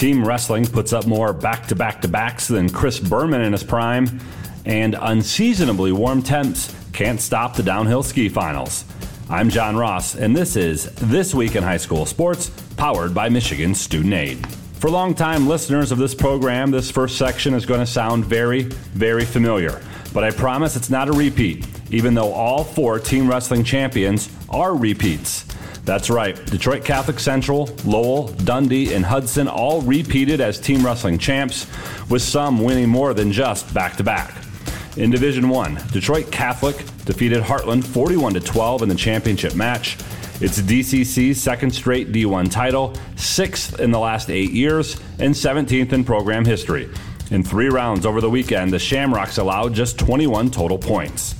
Team wrestling puts up more back to back to backs than Chris Berman in his prime, and unseasonably warm temps can't stop the downhill ski finals. I'm John Ross, and this is This Week in High School Sports, powered by Michigan Student Aid. For longtime listeners of this program, this first section is going to sound very, very familiar, but I promise it's not a repeat, even though all four team wrestling champions are repeats. That's right. Detroit Catholic Central, Lowell, Dundee, and Hudson all repeated as team wrestling champs, with some winning more than just back to back. In Division 1, Detroit Catholic defeated Hartland 41 12 in the championship match. It's DCC's second straight D1 title, sixth in the last eight years, and 17th in program history. In three rounds over the weekend, the Shamrocks allowed just 21 total points.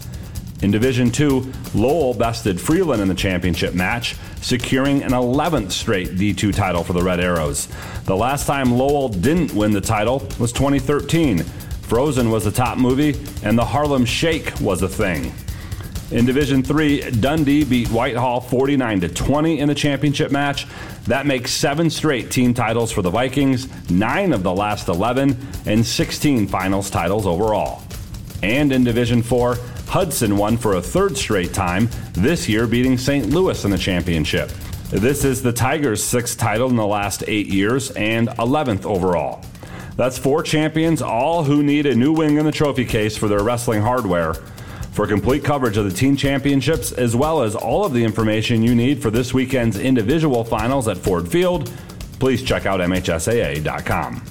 In Division 2, Lowell bested Freeland in the championship match, securing an 11th straight D2 title for the Red Arrows. The last time Lowell didn't win the title was 2013. Frozen was the top movie, and the Harlem Shake was a thing. In Division 3, Dundee beat Whitehall 49 to 20 in the championship match. That makes seven straight team titles for the Vikings, nine of the last 11, and 16 finals titles overall. And in Division 4, Hudson won for a third straight time, this year beating St. Louis in the championship. This is the Tigers' sixth title in the last eight years and 11th overall. That's four champions, all who need a new wing in the trophy case for their wrestling hardware. For complete coverage of the team championships, as well as all of the information you need for this weekend's individual finals at Ford Field, please check out MHSAA.com.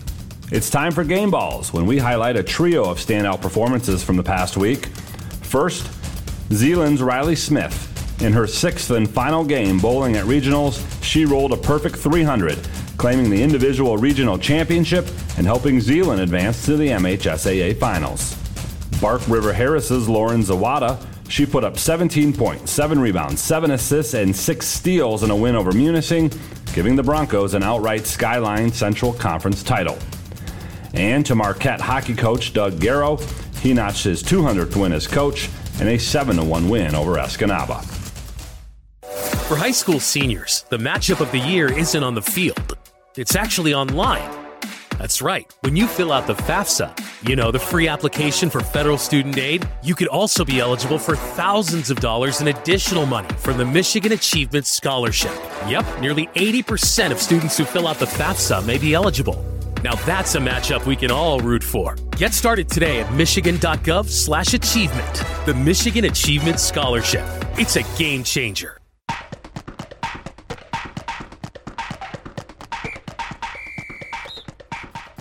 It's time for Game Balls when we highlight a trio of standout performances from the past week. First, Zeeland's Riley Smith. In her sixth and final game bowling at regionals, she rolled a perfect 300, claiming the individual regional championship and helping Zeeland advance to the MHSAA finals. Bark River Harris's Lauren Zawada, she put up 17 points, 7 rebounds, 7 assists, and 6 steals in a win over Munising, giving the Broncos an outright Skyline Central Conference title. And to Marquette hockey coach Doug Garrow, he notched his 200th win as coach and a 7 1 win over Escanaba. For high school seniors, the matchup of the year isn't on the field, it's actually online. That's right. When you fill out the FAFSA, you know, the free application for federal student aid, you could also be eligible for thousands of dollars in additional money from the Michigan Achievement Scholarship. Yep, nearly 80% of students who fill out the FAFSA may be eligible. Now that's a matchup we can all root for. Get started today at michigan.gov slash achievement. The Michigan Achievement Scholarship. It's a game changer.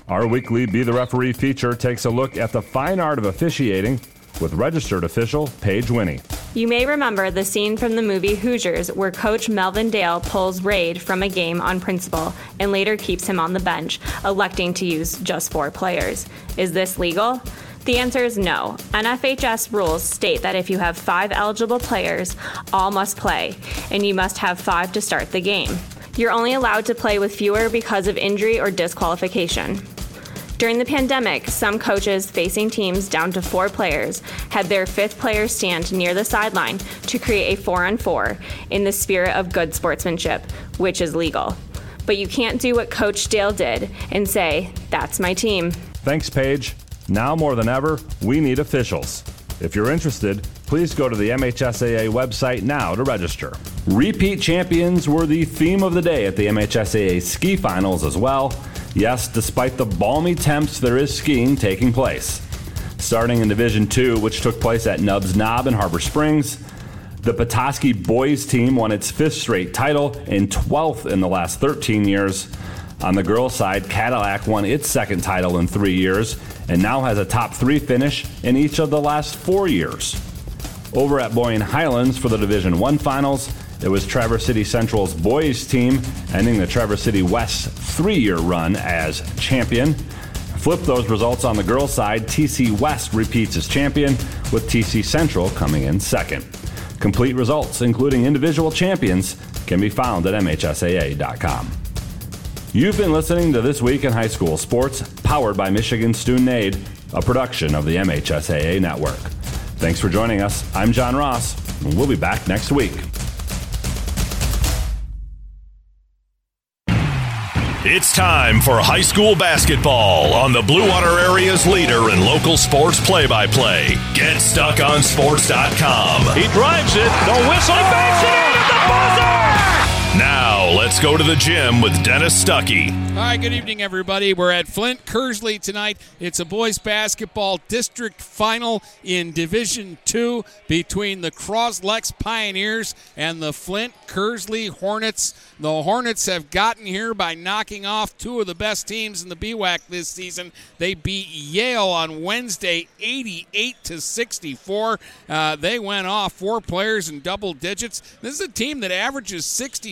Our weekly Be the Referee feature takes a look at the fine art of officiating with registered official Paige Winnie. You may remember the scene from the movie Hoosiers where coach Melvin Dale pulls Rade from a game on principle and later keeps him on the bench, electing to use just four players. Is this legal? The answer is no. NFHS rules state that if you have five eligible players, all must play, and you must have five to start the game. You're only allowed to play with fewer because of injury or disqualification. During the pandemic, some coaches facing teams down to four players had their fifth player stand near the sideline to create a four on four in the spirit of good sportsmanship, which is legal. But you can't do what Coach Dale did and say, that's my team. Thanks, Paige. Now more than ever, we need officials. If you're interested, please go to the MHSAA website now to register. Repeat champions were the theme of the day at the MHSAA ski finals as well. Yes, despite the balmy temps, there is skiing taking place. Starting in Division 2, which took place at Nubs Knob in Harbor Springs, the Petoskey boys team won its fifth straight title and 12th in the last 13 years. On the girls' side, Cadillac won its second title in three years and now has a top three finish in each of the last four years. Over at Boyne Highlands for the Division 1 finals, it was Traverse City Central's boys team ending the Traverse City West three year run as champion. Flip those results on the girls' side. TC West repeats as champion, with TC Central coming in second. Complete results, including individual champions, can be found at MHSAA.com. You've been listening to This Week in High School Sports, powered by Michigan Student Aid, a production of the MHSAA Network. Thanks for joining us. I'm John Ross, and we'll be back next week. It's time for high school basketball on the Blue Water Area's leader in local sports play by play. Get stuck on GetStuckOnSports.com. He drives it. The whistle. He banks it in at the buzzer. Now, let's go to the gym with Dennis Stuckey. Right, good evening, everybody. We're at Flint Kearsley tonight. It's a boys basketball district final in Division Two between the Croslex Pioneers and the Flint Kearsley Hornets. The Hornets have gotten here by knocking off two of the best teams in the BWAC this season. They beat Yale on Wednesday, 88 to 64. Uh, they went off four players in double digits. This is a team that averages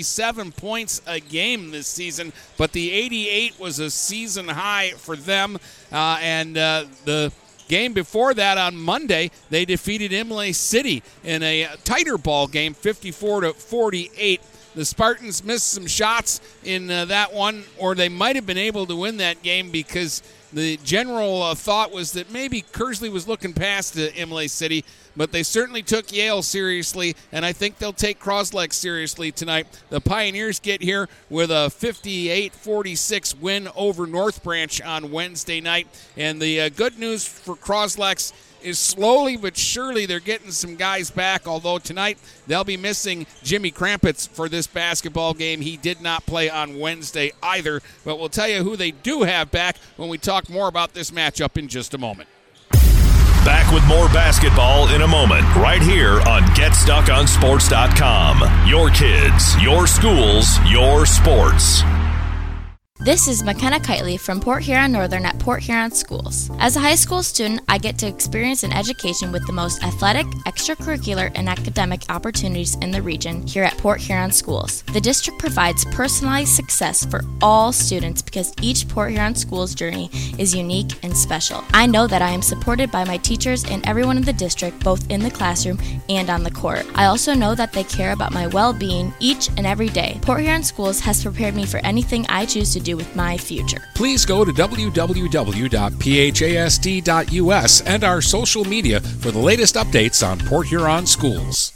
67 points a game this season, but the 88 was a season high for them. Uh, and uh, the game before that on Monday, they defeated Imlay City in a tighter ball game, 54 to 48. The Spartans missed some shots in uh, that one, or they might have been able to win that game because the general uh, thought was that maybe Kearsley was looking past uh, City, but they certainly took Yale seriously, and I think they'll take Croslex seriously tonight. The Pioneers get here with a 58 46 win over North Branch on Wednesday night. And the uh, good news for Croslex is slowly but surely they're getting some guys back. Although tonight they'll be missing Jimmy Krampitz for this basketball game. He did not play on Wednesday either. But we'll tell you who they do have back when we talk more about this matchup in just a moment. Back with more basketball in a moment, right here on GetStuckOnSports.com. Your kids, your schools, your sports. This is McKenna Kitely from Port Huron Northern at Port Huron Schools. As a high school student, I get to experience an education with the most athletic, extracurricular, and academic opportunities in the region here at Port Huron Schools. The district provides personalized success for all students because each Port Huron Schools journey is unique and special. I know that I am supported by my teachers and everyone in the district, both in the classroom and on the court. I also know that they care about my well being each and every day. Port Huron Schools has prepared me for anything I choose to do with my future. Please go to www.phasd.us and our social media for the latest updates on Port Huron schools.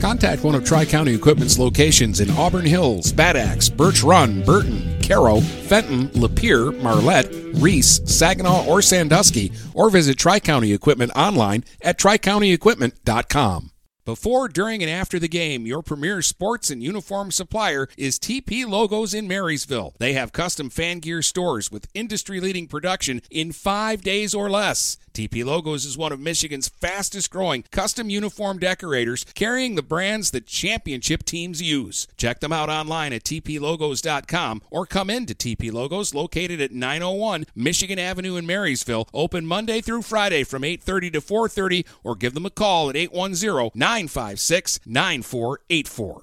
Contact one of Tri County Equipment's locations in Auburn Hills, Bad Axe, Birch Run, Burton, Caro, Fenton, Lapeer, Marlette, Reese, Saginaw, or Sandusky, or visit Tri County Equipment online at tricountyequipment.com. Before, during, and after the game, your premier sports and uniform supplier is TP Logos in Marysville. They have custom fan gear stores with industry leading production in five days or less. TP Logos is one of Michigan's fastest growing custom uniform decorators, carrying the brands that championship teams use. Check them out online at tplogos.com or come in to TP Logos located at 901 Michigan Avenue in Marysville, open Monday through Friday from 8:30 to 4:30 or give them a call at 810-956-9484.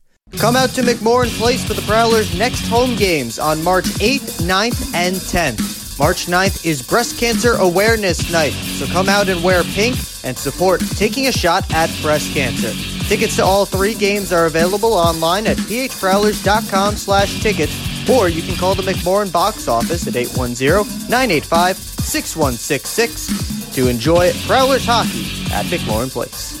Come out to McMorran Place for the Prowlers' next home games on March 8th, 9th, and 10th. March 9th is Breast Cancer Awareness Night, so come out and wear pink and support Taking a Shot at Breast Cancer. Tickets to all three games are available online at phprowlers.com slash tickets, or you can call the McMorran box office at 810-985 6166 to enjoy Prowlers hockey at McMorran Place.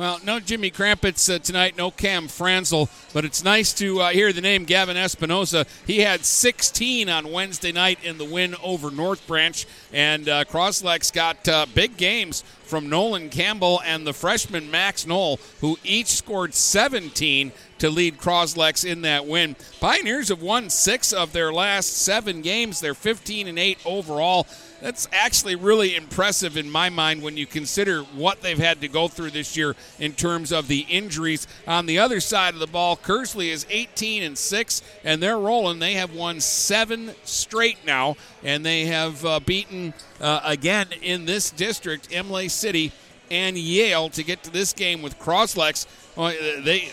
Well, no Jimmy Krampitz uh, tonight, no Cam Franzel, but it's nice to uh, hear the name Gavin Espinoza. He had 16 on Wednesday night in the win over North Branch, and uh, Croslex got uh, big games from Nolan Campbell and the freshman Max Knoll, who each scored 17 to lead Croslex in that win. Pioneers have won six of their last seven games. They're 15 and 8 overall. That's actually really impressive in my mind when you consider what they've had to go through this year in terms of the injuries. On the other side of the ball, Kearsley is 18 and 6, and they're rolling. They have won seven straight now, and they have uh, beaten uh, again in this district, Imlay City and Yale to get to this game with Croslex. Well, they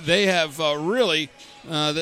they have uh, really uh,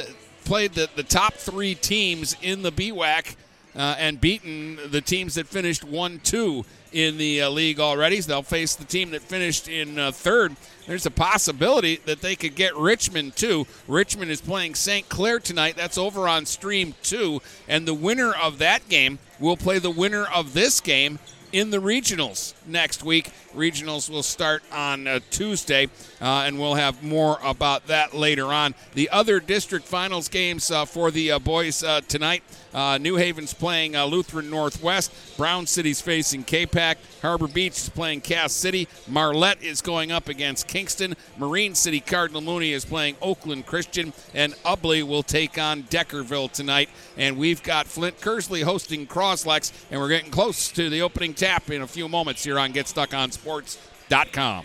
played the, the top three teams in the BWAC uh, and beaten the teams that finished 1 2 in the uh, league already. So they'll face the team that finished in uh, third. There's a possibility that they could get Richmond too. Richmond is playing St. Clair tonight. That's over on Stream 2. And the winner of that game will play the winner of this game in the regionals next week. Regionals will start on uh, Tuesday, uh, and we'll have more about that later on. The other district finals games uh, for the uh, boys uh, tonight uh, New Haven's playing Lutheran Northwest. Brown City's facing Capac. Harbor Beach is playing Cass City. Marlette is going up against Kingston. Marine City Cardinal Mooney is playing Oakland Christian. And Ubly will take on Deckerville tonight. And we've got Flint Kearsley hosting Croslex, and we're getting close to the opening tap in a few moments here on GetStuckOnSports.com.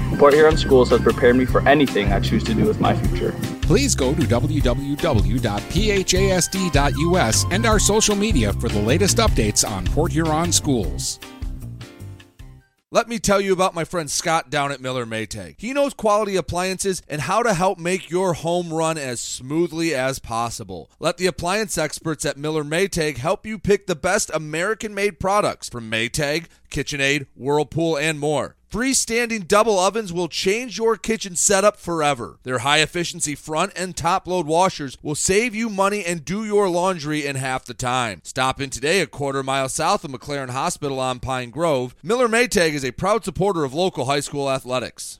Port Huron Schools has prepared me for anything I choose to do with my future. Please go to www.phasd.us and our social media for the latest updates on Port Huron schools. Let me tell you about my friend Scott down at Miller Maytag. He knows quality appliances and how to help make your home run as smoothly as possible. Let the appliance experts at Miller Maytag help you pick the best American made products from Maytag, KitchenAid, Whirlpool, and more. Freestanding double ovens will change your kitchen setup forever. Their high efficiency front and top load washers will save you money and do your laundry in half the time. Stop in today a quarter mile south of McLaren Hospital on Pine Grove. Miller Maytag is a proud supporter of local high school athletics.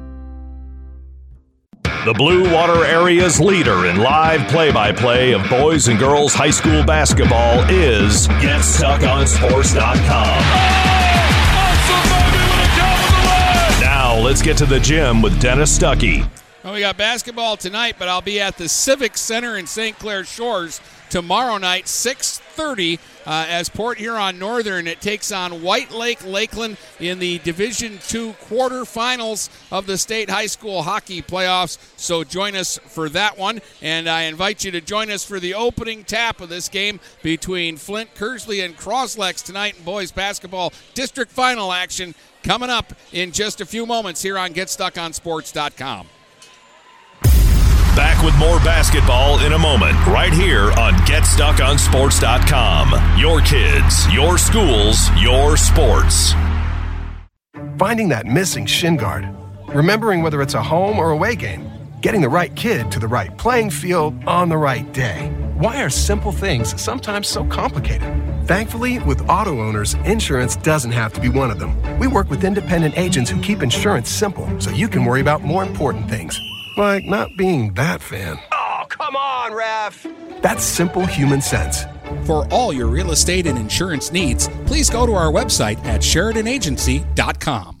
The Blue Water Area's leader in live play by play of boys and girls high school basketball is GetStuckOnSports.com. Now let's get to the gym with Dennis Stuckey. Well, we got basketball tonight, but I'll be at the Civic Center in St. Clair Shores tomorrow night, 6:30, uh, as Port Huron Northern it takes on White Lake Lakeland in the Division Two quarterfinals of the state high school hockey playoffs. So join us for that one, and I invite you to join us for the opening tap of this game between Flint Kearsley and Croslex tonight in boys basketball district final action coming up in just a few moments here on GetStuckOnSports.com. Back with more basketball in a moment, right here on GetStuckOnSports.com. Your kids, your schools, your sports. Finding that missing shin guard, remembering whether it's a home or away game, getting the right kid to the right playing field on the right day. Why are simple things sometimes so complicated? Thankfully, with auto owners, insurance doesn't have to be one of them. We work with independent agents who keep insurance simple so you can worry about more important things like not being that fan. Oh, come on, ref! That's simple human sense. For all your real estate and insurance needs, please go to our website at SheridanAgency.com.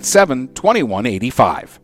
987 2185.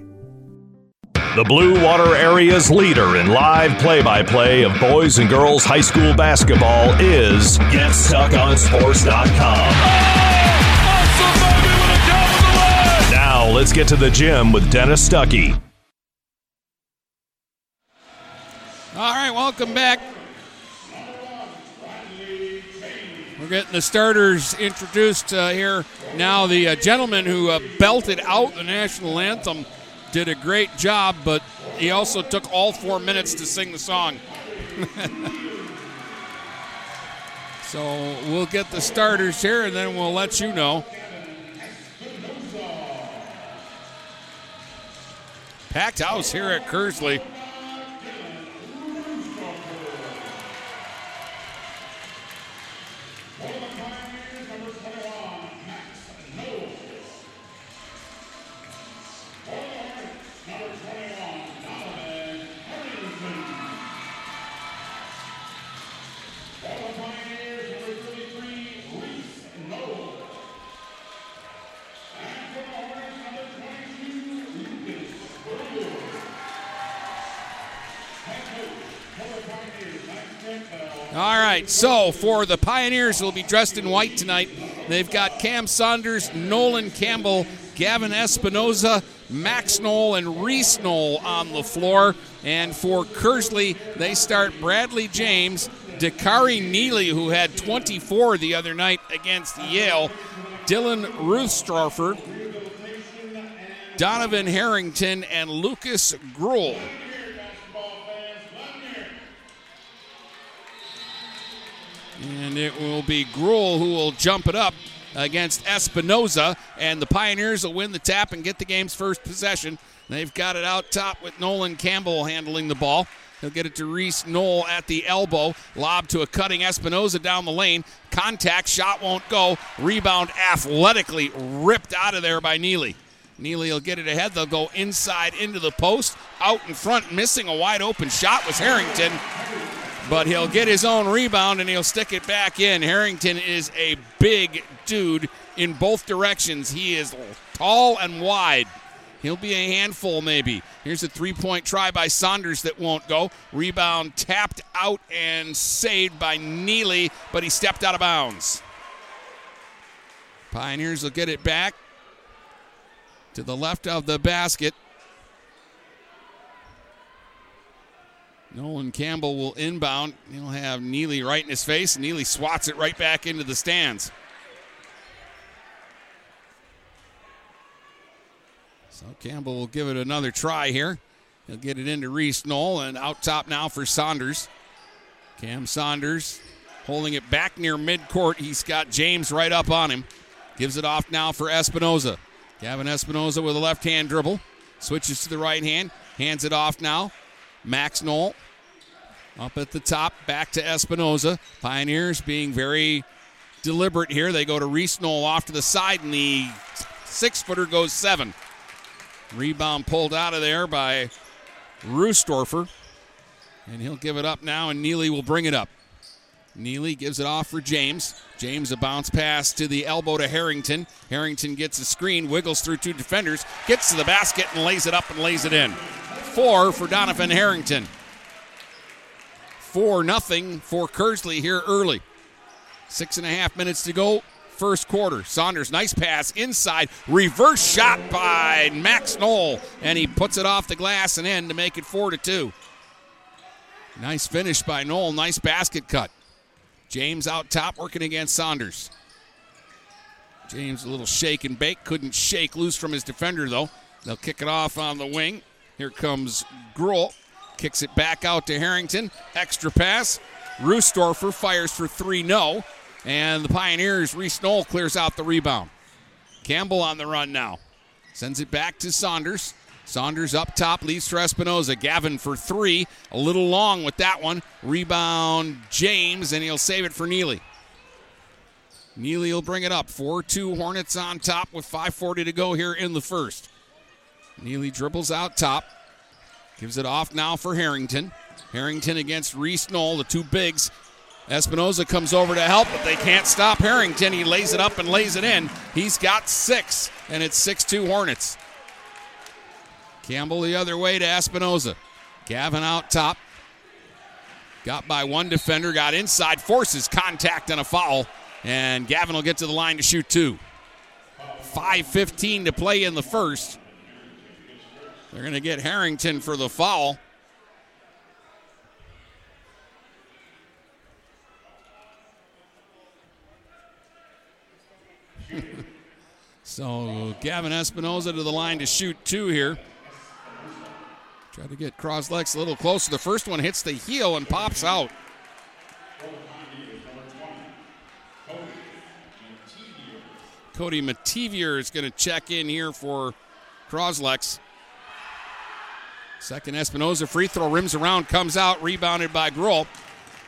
The Blue Water Area's leader in live play by play of boys and girls high school basketball is GetStuckOnSports.com. Now let's get to the gym with Dennis Stuckey. All right, welcome back. We're getting the starters introduced uh, here now. The uh, gentleman who uh, belted out the national anthem did a great job, but he also took all four minutes to sing the song. so we'll get the starters here and then we'll let you know. Packed house here at Kearsley. So for the Pioneers, will be dressed in white tonight, they've got Cam Saunders, Nolan Campbell, Gavin Espinoza, Max Knoll, and Reese Knoll on the floor. And for Kearsley, they start Bradley James, Dakari Neely, who had 24 the other night against Yale, Dylan Ruthstroffer, Donovan Harrington, and Lucas Gruhl. And it will be Gruhl who will jump it up against Espinoza. And the Pioneers will win the tap and get the game's first possession. They've got it out top with Nolan Campbell handling the ball. He'll get it to Reese Knoll at the elbow. Lob to a cutting Espinoza down the lane. Contact, shot won't go. Rebound athletically ripped out of there by Neely. Neely will get it ahead. They'll go inside into the post. Out in front, missing a wide open shot was Harrington but he'll get his own rebound and he'll stick it back in. Harrington is a big dude in both directions. He is tall and wide. He'll be a handful, maybe. Here's a three point try by Saunders that won't go. Rebound tapped out and saved by Neely, but he stepped out of bounds. Pioneers will get it back to the left of the basket. Nolan Campbell will inbound. He'll have Neely right in his face. Neely swats it right back into the stands. So Campbell will give it another try here. He'll get it into Reese Knoll and out top now for Saunders. Cam Saunders holding it back near midcourt. He's got James right up on him. Gives it off now for Espinoza. Gavin Espinoza with a left hand dribble. Switches to the right hand. Hands it off now. Max Knoll up at the top, back to Espinoza. Pioneers being very deliberate here. They go to Reese Knoll off to the side, and the six footer goes seven. Rebound pulled out of there by Roostorfer. And he'll give it up now, and Neely will bring it up. Neely gives it off for James. James a bounce pass to the elbow to Harrington. Harrington gets a screen, wiggles through two defenders, gets to the basket and lays it up and lays it in. Four for Donovan Harrington. Four nothing for Kearsley here early. Six and a half minutes to go. First quarter. Saunders, nice pass inside. Reverse shot by Max Knoll. And he puts it off the glass and in to make it four to two. Nice finish by Knoll. Nice basket cut. James out top working against Saunders. James a little shake and bake. Couldn't shake loose from his defender though. They'll kick it off on the wing. Here comes Gruhl. Kicks it back out to Harrington. Extra pass. Roostorfer fires for three, no. And the Pioneers, Reese Knoll clears out the rebound. Campbell on the run now. Sends it back to Saunders. Saunders up top, leaves for Espinoza. Gavin for three. A little long with that one. Rebound James, and he'll save it for Neely. Neely will bring it up. 4 2 Hornets on top with 5.40 to go here in the first. Neely dribbles out top. Gives it off now for Harrington. Harrington against Reese Knoll, the two bigs. Espinoza comes over to help, but they can't stop Harrington. He lays it up and lays it in. He's got six, and it's 6 2 Hornets. Campbell the other way to Espinoza. Gavin out top. Got by one defender, got inside, forces contact and a foul, and Gavin will get to the line to shoot two. 5.15 to play in the first. They're going to get Harrington for the foul. so Gavin Espinoza to the line to shoot two here. Try to get Croslex a little closer. The first one hits the heel and pops out. Cody Mativier is going to check in here for Croslex. Second Espinoza free throw rims around, comes out, rebounded by Gruhl.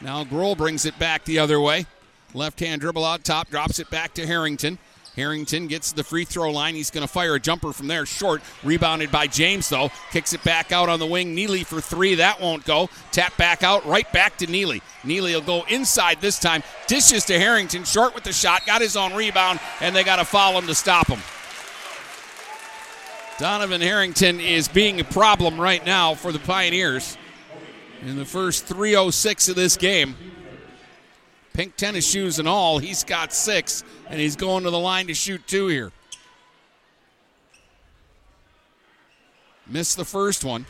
Now Gruhl brings it back the other way. Left hand dribble out top, drops it back to Harrington. Harrington gets to the free throw line. He's going to fire a jumper from there, short. Rebounded by James, though. Kicks it back out on the wing. Neely for three. That won't go. Tap back out, right back to Neely. Neely will go inside this time. Dishes to Harrington, short with the shot. Got his own rebound, and they got to foul him to stop him. Donovan Harrington is being a problem right now for the Pioneers in the first 306 of this game. Pink tennis shoes and all. He's got six, and he's going to the line to shoot two here. Missed the first one.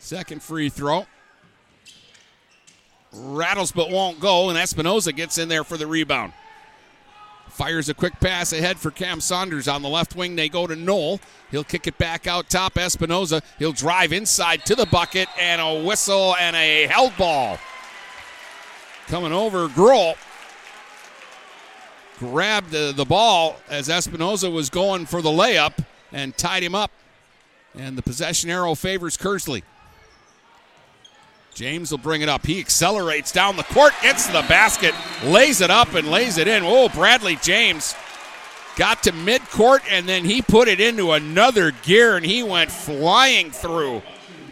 Second free throw. Rattles but won't go, and Espinoza gets in there for the rebound. Fires a quick pass ahead for Cam Saunders on the left wing. They go to Knoll. He'll kick it back out top. Espinoza. He'll drive inside to the bucket and a whistle and a held ball. Coming over, Gruhl grabbed the, the ball as Espinoza was going for the layup and tied him up. And the possession arrow favors Kearsley. James will bring it up. He accelerates down the court, gets to the basket, lays it up, and lays it in. Oh, Bradley James got to midcourt, and then he put it into another gear, and he went flying through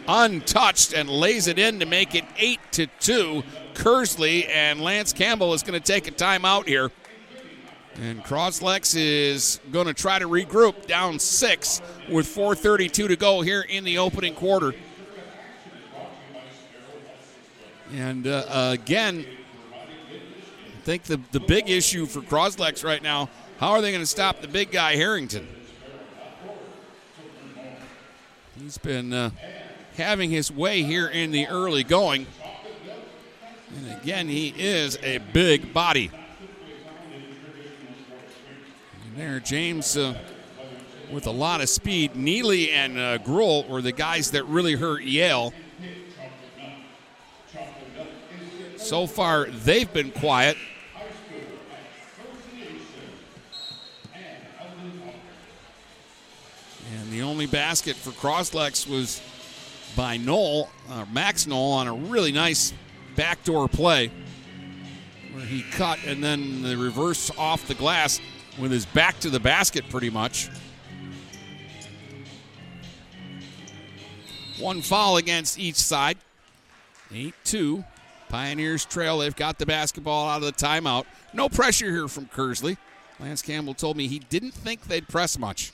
untouched and lays it in to make it 8 to 2. Kearsley and Lance Campbell is going to take a timeout here. And Croslex is going to try to regroup down six with 4.32 to go here in the opening quarter. And uh, again, I think the, the big issue for Croslex right now, how are they going to stop the big guy Harrington? He's been uh, having his way here in the early going. And again, he is a big body. And there, James uh, with a lot of speed. Neely and uh, were the guys that really hurt Yale. So far, they've been quiet. And the only basket for Croslex was by Knoll, uh, Max Knoll, on a really nice backdoor play where he cut and then the reverse off the glass with his back to the basket pretty much. One foul against each side. 8 2. Pioneers trail. They've got the basketball out of the timeout. No pressure here from Kearsley. Lance Campbell told me he didn't think they'd press much.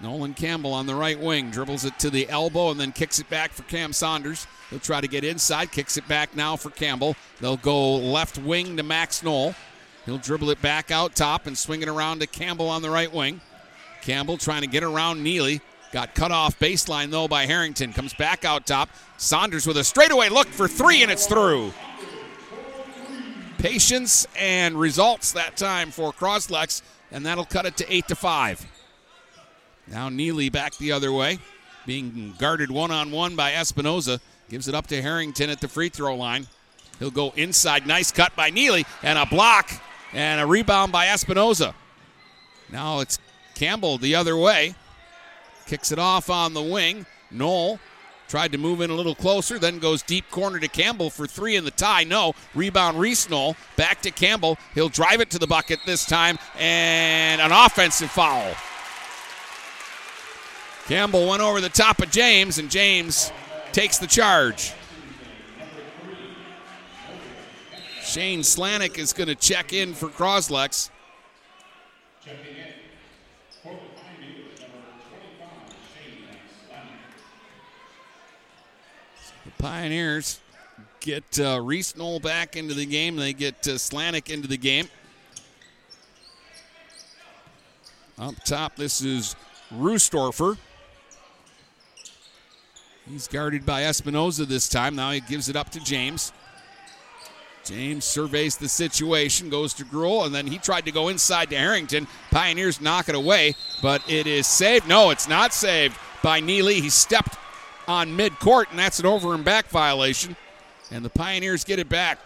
Nolan Campbell on the right wing dribbles it to the elbow and then kicks it back for Cam Saunders. He'll try to get inside, kicks it back now for Campbell. They'll go left wing to Max Knoll. He'll dribble it back out top and swing it around to Campbell on the right wing. Campbell trying to get around Neely. Got cut off baseline though by Harrington. Comes back out top. Saunders with a straightaway look for three, and it's through. Patience and results that time for Croslex, and that'll cut it to eight to five. Now Neely back the other way, being guarded one on one by Espinoza. Gives it up to Harrington at the free throw line. He'll go inside. Nice cut by Neely and a block and a rebound by Espinoza. Now it's Campbell the other way. Kicks it off on the wing. Knoll tried to move in a little closer, then goes deep corner to Campbell for three in the tie. No. Rebound Reese Knoll. Back to Campbell. He'll drive it to the bucket this time, and an offensive foul. Campbell went over the top of James, and James takes the charge. Shane Slanik is going to check in for Croslex. Pioneers get uh, Reese Knoll back into the game. They get uh, Slanik into the game. Up top, this is Roostorfer. He's guarded by Espinoza this time. Now he gives it up to James. James surveys the situation, goes to Gruhl, and then he tried to go inside to Harrington. Pioneers knock it away, but it is saved. No, it's not saved by Neely. He stepped on midcourt, and that's an over and back violation. And the Pioneers get it back.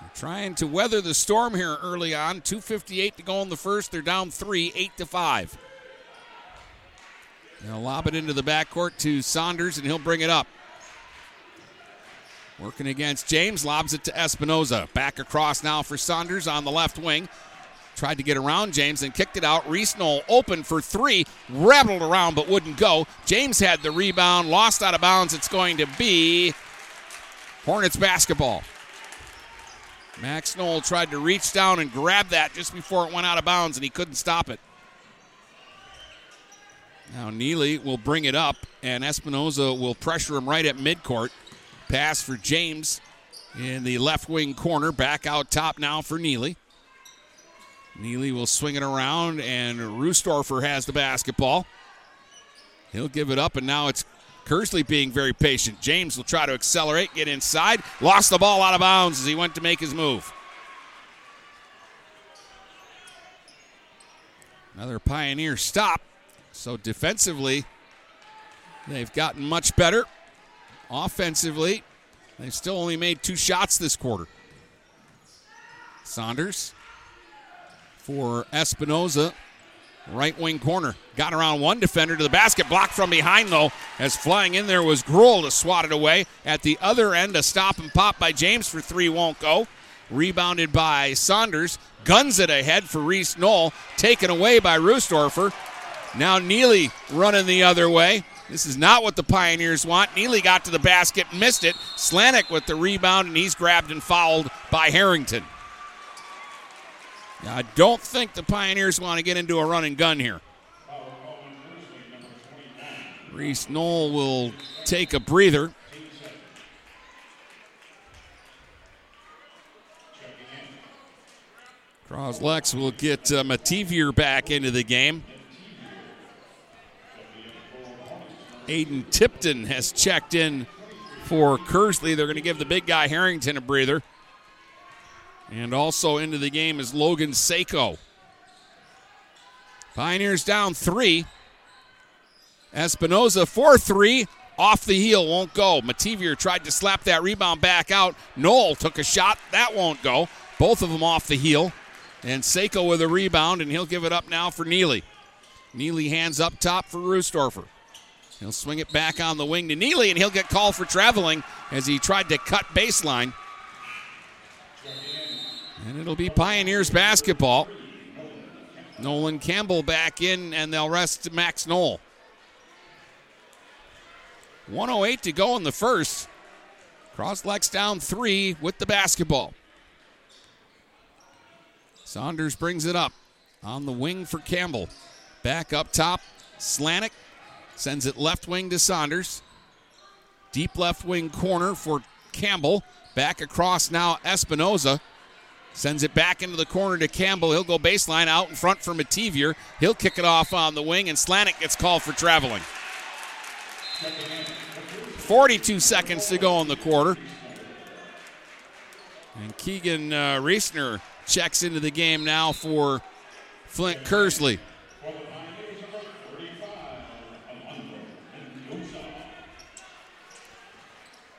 They're trying to weather the storm here early on. 2.58 to go in the first. They're down three, 8 to 5. They'll lob it into the backcourt to Saunders, and he'll bring it up. Working against James, lobs it to Espinoza. Back across now for Saunders on the left wing. Tried to get around James and kicked it out. Reese Knoll open for three, rattled around but wouldn't go. James had the rebound, lost out of bounds. It's going to be Hornets basketball. Max Knoll tried to reach down and grab that just before it went out of bounds, and he couldn't stop it. Now Neely will bring it up, and Espinoza will pressure him right at midcourt. Pass for James in the left wing corner. Back out top now for Neely. Neely will swing it around, and Roostorfer has the basketball. He'll give it up, and now it's Kearsley being very patient. James will try to accelerate, get inside. Lost the ball out of bounds as he went to make his move. Another Pioneer stop. So defensively, they've gotten much better. Offensively, they've still only made two shots this quarter. Saunders for Espinoza. Right wing corner. Got around one defender to the basket. Blocked from behind, though, as flying in there was Gruhl to swat it away. At the other end, a stop and pop by James for three won't go. Rebounded by Saunders. Guns it ahead for Reese Knoll. Taken away by Roostorfer. Now Neely running the other way. This is not what the Pioneers want. Neely got to the basket, missed it. Slanik with the rebound, and he's grabbed and fouled by Harrington. I don't think the Pioneers want to get into a run and gun here. Reese Knoll will take a breather. Croslex will get uh, Mativier back into the game. Aiden Tipton has checked in for Kearsley. They're going to give the big guy Harrington a breather. And also into the game is Logan Seiko. Pioneers down three. Espinoza 4 3. Off the heel, won't go. Mativier tried to slap that rebound back out. Knoll took a shot. That won't go. Both of them off the heel. And Seiko with a rebound, and he'll give it up now for Neely. Neely hands up top for Roostorfer. He'll swing it back on the wing to Neely, and he'll get called for traveling as he tried to cut baseline. And it'll be Pioneers basketball. Nolan Campbell back in, and they'll rest Max Knoll. 108 to go in the first. Croslex down three with the basketball. Saunders brings it up on the wing for Campbell. Back up top, Slanik sends it left wing to Saunders. Deep left wing corner for Campbell. Back across now, Espinoza. Sends it back into the corner to Campbell. He'll go baseline out in front for Mativier. He'll kick it off on the wing, and Slanik gets called for traveling. 42 seconds to go in the quarter. And Keegan uh, Reisner checks into the game now for Flint Kearsley.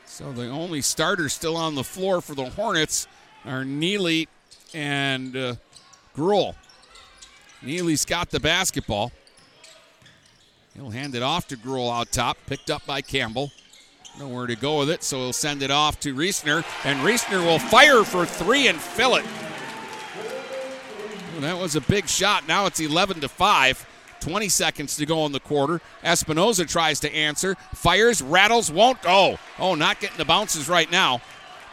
So the only starter still on the floor for the Hornets are Neely and uh, Gruhl. Neely's got the basketball. He'll hand it off to Gruhl out top, picked up by Campbell. Nowhere to go with it, so he'll send it off to Reesner, and Reesner will fire for three and fill it. That was a big shot. Now it's 11 to 5. 20 seconds to go in the quarter. Espinoza tries to answer, fires, rattles, won't go. Oh, not getting the bounces right now.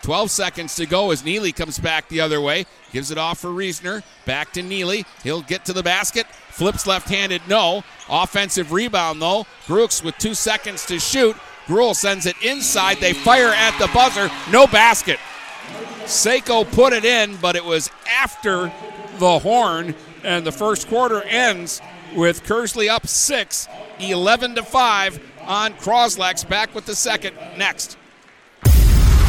12 seconds to go as Neely comes back the other way. Gives it off for Reesner. Back to Neely. He'll get to the basket. Flips left handed, no. Offensive rebound, though. Brooks with two seconds to shoot. Gruhl sends it inside. They fire at the buzzer. No basket. Seiko put it in, but it was after the horn, and the first quarter ends with Kearsley up six, 11 to 5 on Croslex. Back with the second next.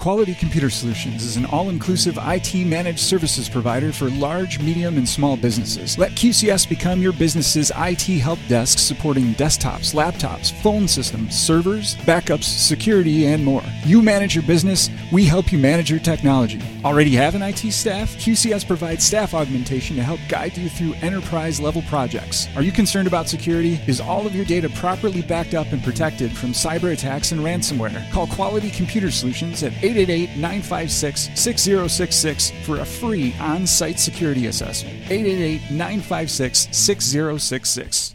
Quality Computer Solutions is an all inclusive IT managed services provider for large, medium, and small businesses. Let QCS become your business's IT help desk supporting desktops, laptops, phone systems, servers, backups, security, and more. You manage your business, we help you manage your technology. Already have an IT staff? QCS provides staff augmentation to help guide you through enterprise level projects. Are you concerned about security? Is all of your data properly backed up and protected from cyber attacks and ransomware? Call Quality Computer Solutions at 888 956 6066 for a free on site security assessment. 888 956 6066.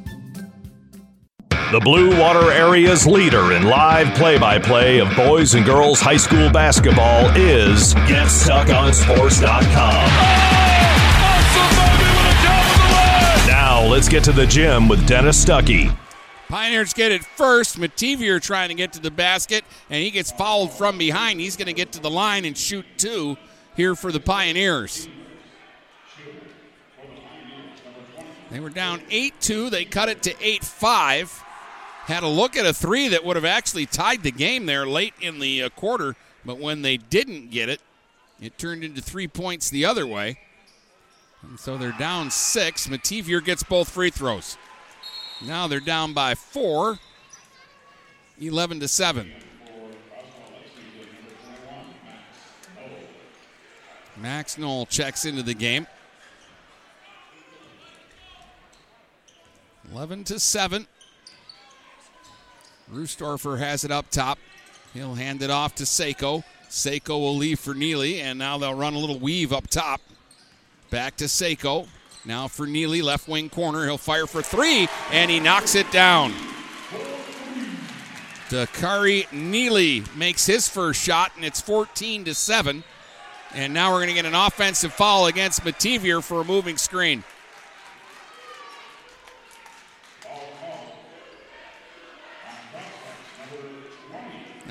The Blue Water Area's leader in live play by play of boys and girls high school basketball is GetStuckOnSports.com. Now let's get to the gym with Dennis Stuckey. Pioneers get it first. Mativier trying to get to the basket, and he gets fouled from behind. He's going to get to the line and shoot two here for the Pioneers. They were down 8 2. They cut it to 8 5 had a look at a three that would have actually tied the game there late in the uh, quarter, but when they didn't get it, it turned into three points the other way. And so they're down six. Mativier gets both free throws. Now they're down by four, 11 to 7. Max Knoll checks into the game. 11 to 7. Roostorfer has it up top. He'll hand it off to Seiko. Seiko will leave for Neely, and now they'll run a little weave up top. Back to Seiko. Now for Neely, left wing corner. He'll fire for three, and he knocks it down. Dakari Neely makes his first shot, and it's 14 to 7. And now we're going to get an offensive foul against Mativier for a moving screen.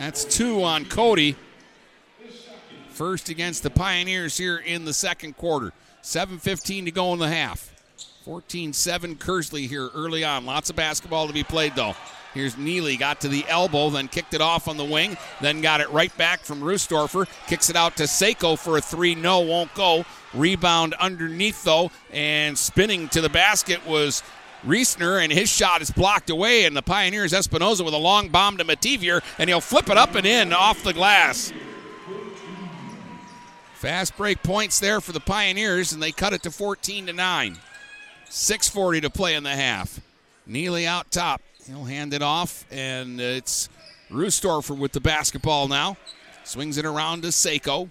That's two on Cody. First against the Pioneers here in the second quarter. 7.15 to go in the half. 14 7 Kearsley here early on. Lots of basketball to be played, though. Here's Neely, got to the elbow, then kicked it off on the wing, then got it right back from Roostorfer. Kicks it out to Seiko for a three. No, won't go. Rebound underneath, though, and spinning to the basket was Reesner, and his shot is blocked away, and the Pioneers Espinoza with a long bomb to Mativier, and he'll flip it up and in off the glass. Fast break points there for the Pioneers, and they cut it to 14 to 9. 6.40 to play in the half. Neely out top. He'll hand it off, and it's Roostorfer with the basketball now. Swings it around to Seiko.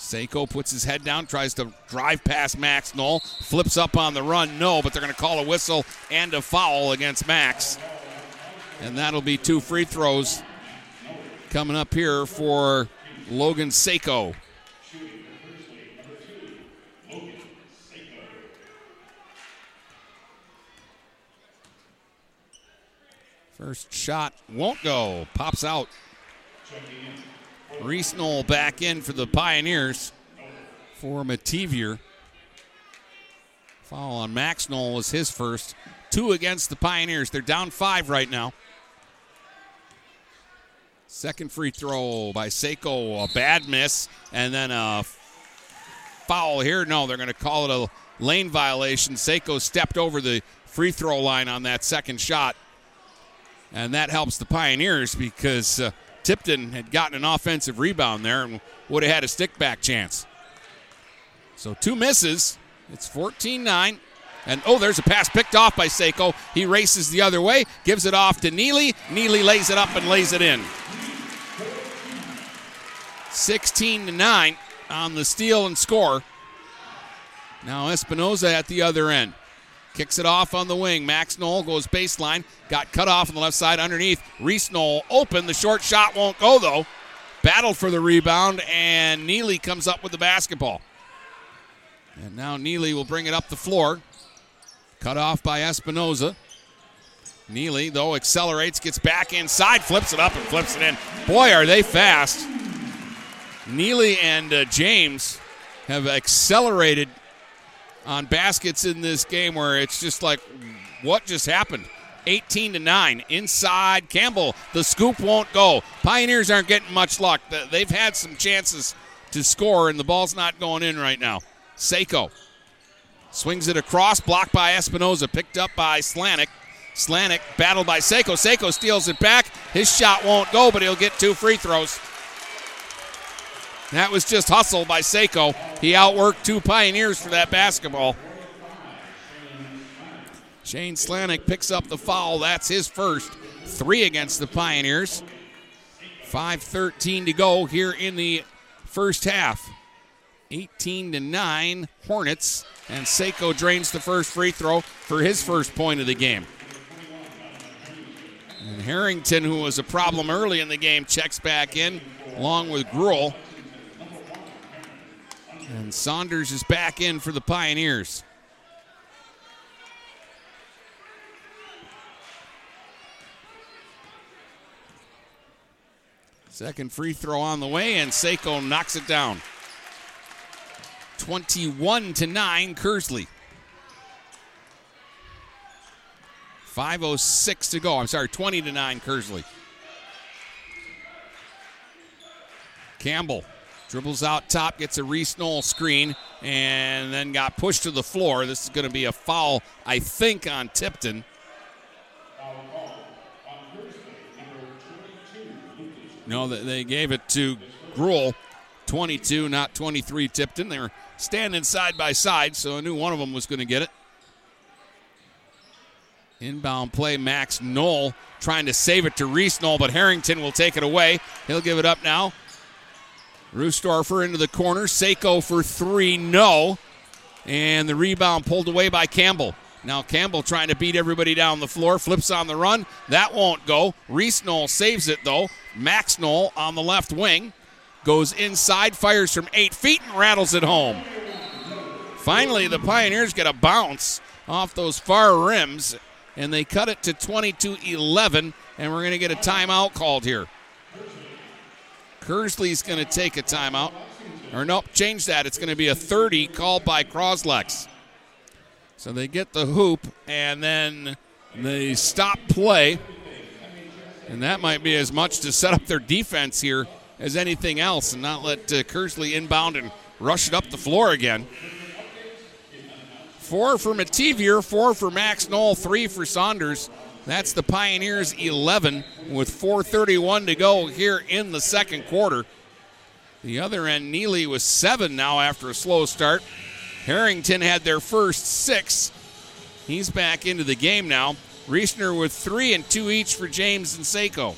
Seiko puts his head down, tries to drive past Max Knoll, flips up on the run. No, but they're going to call a whistle and a foul against Max. And that'll be two free throws coming up here for Logan Seiko. First shot won't go. Pops out. Reese Knoll back in for the Pioneers for Mativier. Foul on Max Knoll was his first. Two against the Pioneers. They're down five right now. Second free throw by Seiko, a bad miss, and then a foul here. No, they're going to call it a lane violation. Seiko stepped over the free throw line on that second shot, and that helps the Pioneers because uh, Tipton had gotten an offensive rebound there and would have had a stick back chance. So two misses. It's 14 9. And oh, there's a pass picked off by Seiko. He races the other way, gives it off to Neely. Neely lays it up and lays it in. 16 to 9 on the steal and score. Now Espinoza at the other end. Kicks it off on the wing. Max Knoll goes baseline. Got cut off on the left side underneath. Reese Knoll open. The short shot won't go though. Battled for the rebound, and Neely comes up with the basketball. And now Neely will bring it up the floor. Cut off by Espinoza. Neely, though, accelerates, gets back inside, flips it up, and flips it in. Boy, are they fast. Neely and uh, James have accelerated on baskets in this game where it's just like, what just happened? 18 to 9 inside Campbell. The scoop won't go. Pioneers aren't getting much luck. They've had some chances to score, and the ball's not going in right now. Seiko swings it across, blocked by Espinoza, picked up by Slanik. Slanik battled by Seiko. Seiko steals it back. His shot won't go, but he'll get two free throws. That was just hustle by Seiko. He outworked two Pioneers for that basketball. Shane Slanik picks up the foul. That's his first. Three against the Pioneers. 5.13 to go here in the first half. 18 to 9 Hornets. And Seiko drains the first free throw for his first point of the game. And Harrington, who was a problem early in the game, checks back in along with Gruhl. And Saunders is back in for the Pioneers. Second free throw on the way, and Seiko knocks it down. 21 to 9, Kearsley. 5.06 to go. I'm sorry, 20 to 9, Kearsley. Campbell dribbles out top, gets a Reese Knoll screen, and then got pushed to the floor. This is going to be a foul, I think, on Tipton. No, they gave it to Gruhl. 22, not 23 Tipton. They were standing side by side, so I knew one of them was going to get it. Inbound play, Max Knoll trying to save it to Reese Knoll, but Harrington will take it away. He'll give it up now. Roostorfer into the corner. Seiko for three, no. And the rebound pulled away by Campbell. Now Campbell trying to beat everybody down the floor, flips on the run. That won't go. Reese Knoll saves it though. Max Knoll on the left wing goes inside, fires from eight feet, and rattles it home. Finally, the Pioneers get a bounce off those far rims, and they cut it to 22 11, and we're going to get a timeout called here. Kearsley's going to take a timeout. Or nope, change that. It's going to be a 30 called by Croslex. So they get the hoop and then they stop play. And that might be as much to set up their defense here as anything else and not let uh, Kearsley inbound and rush it up the floor again. Four for Mativier, four for Max Knoll, three for Saunders. That's the Pioneers 11 with 4.31 to go here in the second quarter. The other end, Neely was seven now after a slow start. Harrington had their first six. He's back into the game now. Reesner with three and two each for James and Seiko.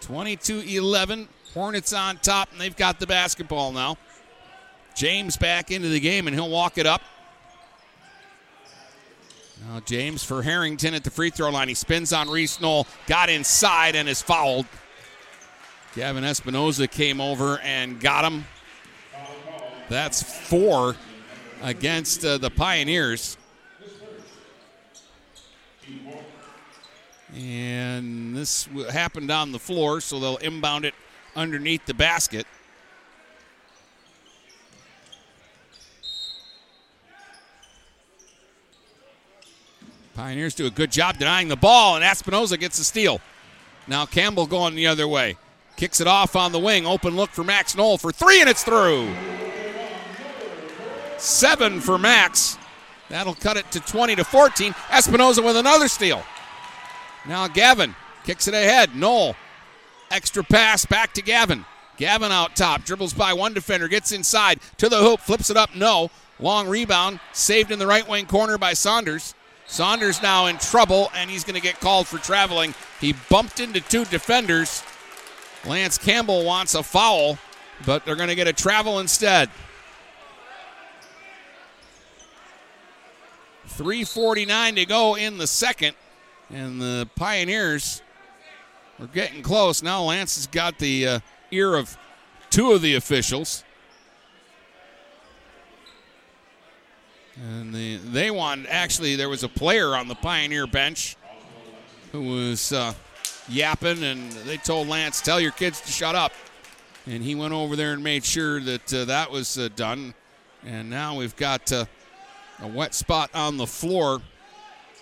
Twenty-two eleven. Hornets on top, and they've got the basketball now. James back into the game, and he'll walk it up. Now James for Harrington at the free throw line. He spins on Reese Knoll, got inside and is fouled. Gavin Espinoza came over and got him. That's four against uh, the Pioneers. And this happened on the floor, so they'll inbound it underneath the basket. Pioneers do a good job denying the ball, and Espinoza gets the steal. Now Campbell going the other way. Kicks it off on the wing. Open look for Max Knoll for three, and it's through. Seven for Max. That'll cut it to 20 to 14. Espinoza with another steal. Now Gavin kicks it ahead. Knoll. Extra pass back to Gavin. Gavin out top. Dribbles by one defender. Gets inside to the hoop. Flips it up. No. Long rebound. Saved in the right wing corner by Saunders. Saunders now in trouble, and he's going to get called for traveling. He bumped into two defenders. Lance Campbell wants a foul, but they're going to get a travel instead. 3.49 to go in the second, and the Pioneers are getting close. Now Lance has got the uh, ear of two of the officials. And the, they want, actually, there was a player on the Pioneer bench who was uh, yapping, and they told Lance, tell your kids to shut up. And he went over there and made sure that uh, that was uh, done. And now we've got uh, a wet spot on the floor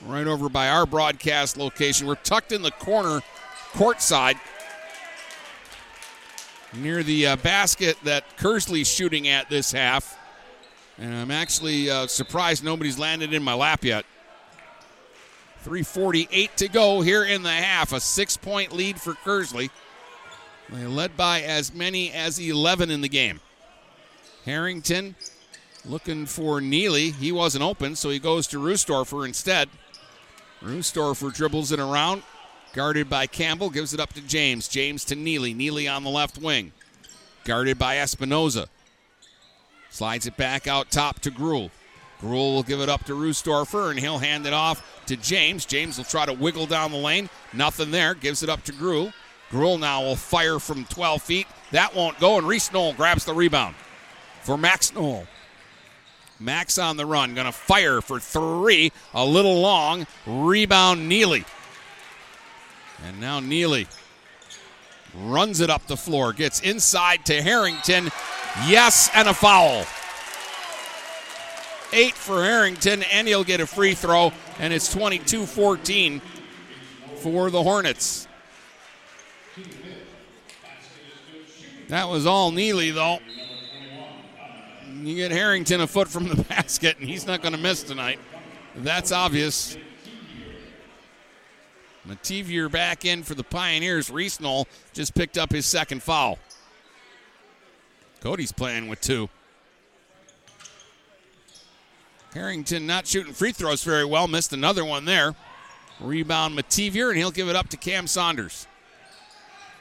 right over by our broadcast location. We're tucked in the corner, courtside, near the uh, basket that Kearsley's shooting at this half. And I'm actually uh, surprised nobody's landed in my lap yet. 3.48 to go here in the half. A six point lead for Kearsley. They led by as many as 11 in the game. Harrington looking for Neely. He wasn't open, so he goes to Roostorfer instead. Roostorfer dribbles it around, guarded by Campbell, gives it up to James. James to Neely. Neely on the left wing, guarded by Espinoza. Slides it back out top to Gruhl. Gruhl will give it up to Roostorfer, and he'll hand it off to James. James will try to wiggle down the lane. Nothing there. Gives it up to Gruhl. Gruhl now will fire from 12 feet. That won't go, and Reese Knoll grabs the rebound for Max Knoll. Max on the run, going to fire for three. A little long. Rebound, Neely. And now Neely runs it up the floor, gets inside to Harrington. Yes, and a foul. Eight for Harrington, and he'll get a free throw, and it's 22 14 for the Hornets. That was all Neely, though. You get Harrington a foot from the basket, and he's not going to miss tonight. That's obvious. Mativier back in for the Pioneers. Reese Knoll just picked up his second foul. Cody's playing with two. Harrington not shooting free throws very well. Missed another one there. Rebound Mativier, and he'll give it up to Cam Saunders.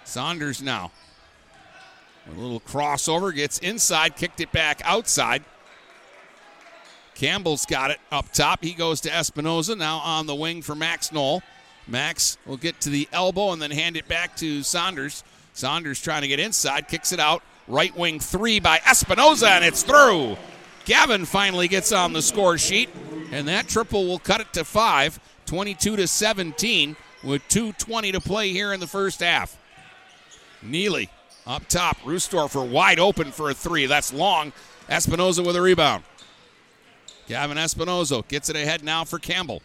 Saunders now. A little crossover, gets inside, kicked it back outside. Campbell's got it up top. He goes to Espinoza, now on the wing for Max Knoll. Max will get to the elbow and then hand it back to Saunders. Saunders trying to get inside, kicks it out. Right wing three by Espinoza, and it's through. Gavin finally gets on the score sheet, and that triple will cut it to five, 22 to 17, with 2.20 to play here in the first half. Neely up top, Roostorfer wide open for a three. That's long. Espinoza with a rebound. Gavin Espinoza gets it ahead now for Campbell.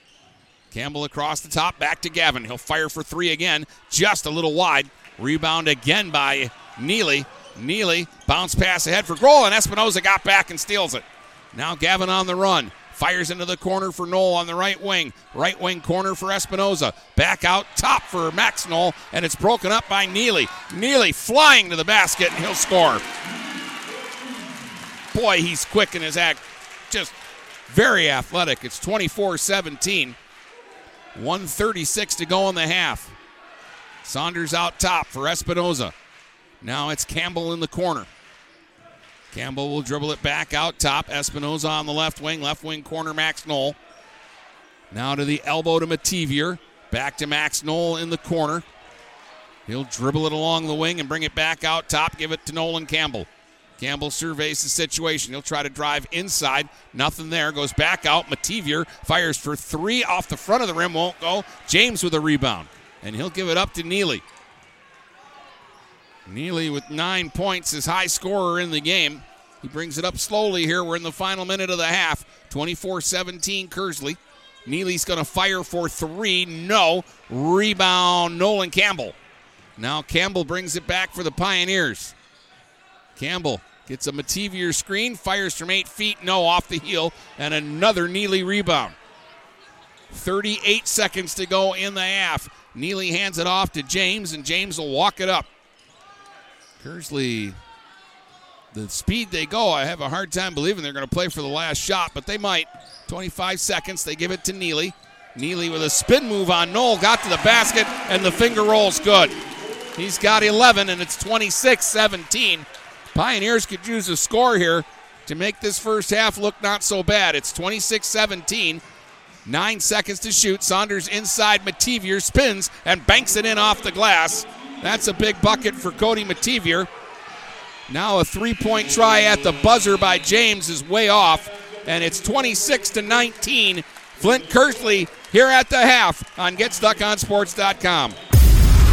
Campbell across the top, back to Gavin. He'll fire for three again, just a little wide. Rebound again by Neely. Neely bounce pass ahead for Gruhl, and Espinoza got back and steals it. Now Gavin on the run. Fires into the corner for Knoll on the right wing. Right wing corner for Espinoza. Back out top for Max Knoll, and it's broken up by Neely. Neely flying to the basket, and he'll score. Boy, he's quick in his act. Just very athletic. It's 24 17. 136 to go in the half. Saunders out top for Espinoza. Now it's Campbell in the corner. Campbell will dribble it back out top. Espinoza on the left wing. Left wing corner, Max Knoll. Now to the elbow to Mativier. Back to Max Knoll in the corner. He'll dribble it along the wing and bring it back out top. Give it to Nolan Campbell. Campbell surveys the situation. He'll try to drive inside. Nothing there. Goes back out. Mativier fires for three off the front of the rim. Won't go. James with a rebound. And he'll give it up to Neely. Neely with nine points, his high scorer in the game. He brings it up slowly here. We're in the final minute of the half. 24 17 Kearsley. Neely's going to fire for three. No. Rebound, Nolan Campbell. Now Campbell brings it back for the Pioneers. Campbell gets a Mativier screen, fires from eight feet, no, off the heel, and another Neely rebound. 38 seconds to go in the half. Neely hands it off to James, and James will walk it up. Kearsley, the speed they go, I have a hard time believing they're going to play for the last shot, but they might. 25 seconds, they give it to Neely. Neely with a spin move on Knoll, got to the basket, and the finger roll's good. He's got 11, and it's 26 17. Pioneers could use a score here to make this first half look not so bad. It's 26 17. Nine seconds to shoot. Saunders inside. Mativier spins and banks it in off the glass. That's a big bucket for Cody Mativier. Now a three-point try at the buzzer by James is way off, and it's 26 to 19. Flint Kearsley here at the half on GetStuckOnSports.com.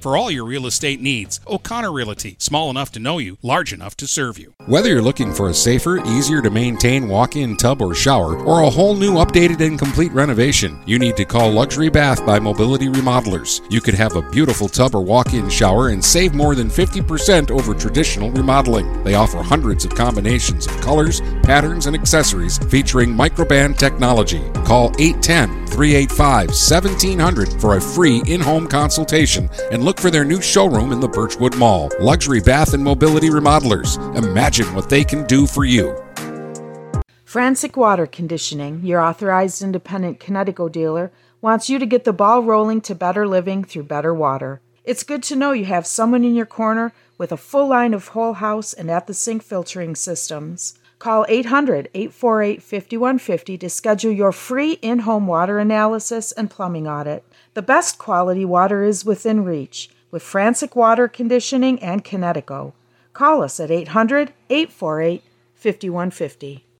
for all your real estate needs. O'Connor Realty, small enough to know you, large enough to serve you. Whether you're looking for a safer, easier to maintain walk in tub or shower, or a whole new updated and complete renovation, you need to call Luxury Bath by Mobility Remodelers. You could have a beautiful tub or walk in shower and save more than 50% over traditional remodeling. They offer hundreds of combinations of colors, patterns, and accessories featuring Microban technology. Call 810 385 1700 for a free in home consultation and look for their new showroom in the Birchwood Mall. Luxury Bath and Mobility Remodelers. Imagine what they can do for you. Frantic Water Conditioning, your authorized independent Kinetico dealer, wants you to get the ball rolling to better living through better water. It's good to know you have someone in your corner with a full line of whole house and at the sink filtering systems. Call 800 848 5150 to schedule your free in home water analysis and plumbing audit. The best quality water is within reach with Frantic Water Conditioning and Kinetico. Call us at 800 848 5150.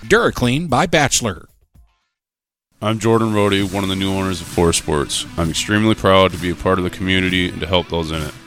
DuraClean by Bachelor. I'm Jordan Rohde, one of the new owners of Forest Sports. I'm extremely proud to be a part of the community and to help those in it.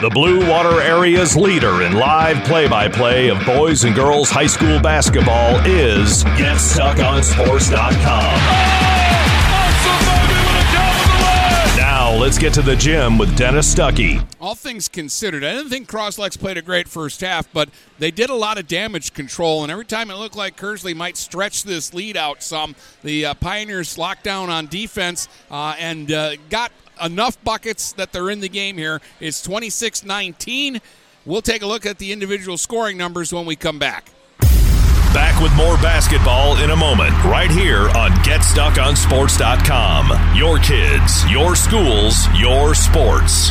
The Blue Water Area's leader in live play by play of boys and girls high school basketball is GetStuckOnSports.com. Now, let's get to the gym with Dennis Stuckey. All things considered, I didn't think Croslex played a great first half, but they did a lot of damage control, and every time it looked like Kearsley might stretch this lead out some, the uh, Pioneers locked down on defense uh, and uh, got enough buckets that they're in the game here. It's 26 19. We'll take a look at the individual scoring numbers when we come back. Back with more basketball in a moment, right here on GetStuckOnSports.com. Your kids, your schools, your sports.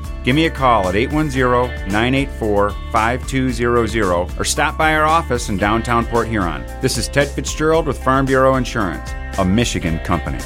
Give me a call at 810 984 5200 or stop by our office in downtown Port Huron. This is Ted Fitzgerald with Farm Bureau Insurance, a Michigan company.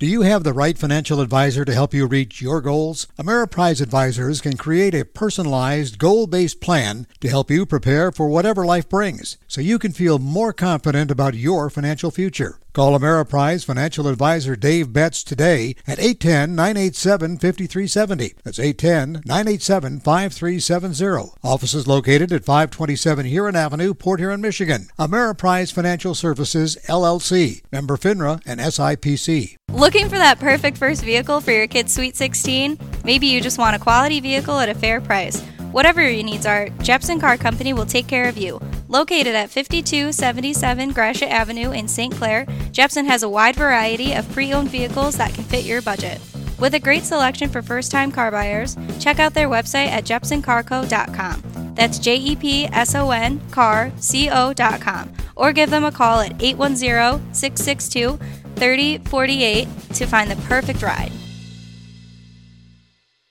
Do you have the right financial advisor to help you reach your goals? Ameriprise Advisors can create a personalized, goal based plan to help you prepare for whatever life brings so you can feel more confident about your financial future. Call Ameriprise financial advisor Dave Betts today at 810 987 5370. That's 810 987 5370. Office is located at 527 Huron Avenue, Port Huron, Michigan. Ameriprise Financial Services, LLC. Member FINRA and SIPC. Looking for that perfect first vehicle for your kid's Sweet 16? Maybe you just want a quality vehicle at a fair price. Whatever your needs are, Jepson Car Company will take care of you. Located at 5277 Gratiot Avenue in St. Clair, Jepson has a wide variety of pre owned vehicles that can fit your budget. With a great selection for first time car buyers, check out their website at jepsoncarco.com. That's J E P S O N carco.com. Or give them a call at 810 662 3048 to find the perfect ride.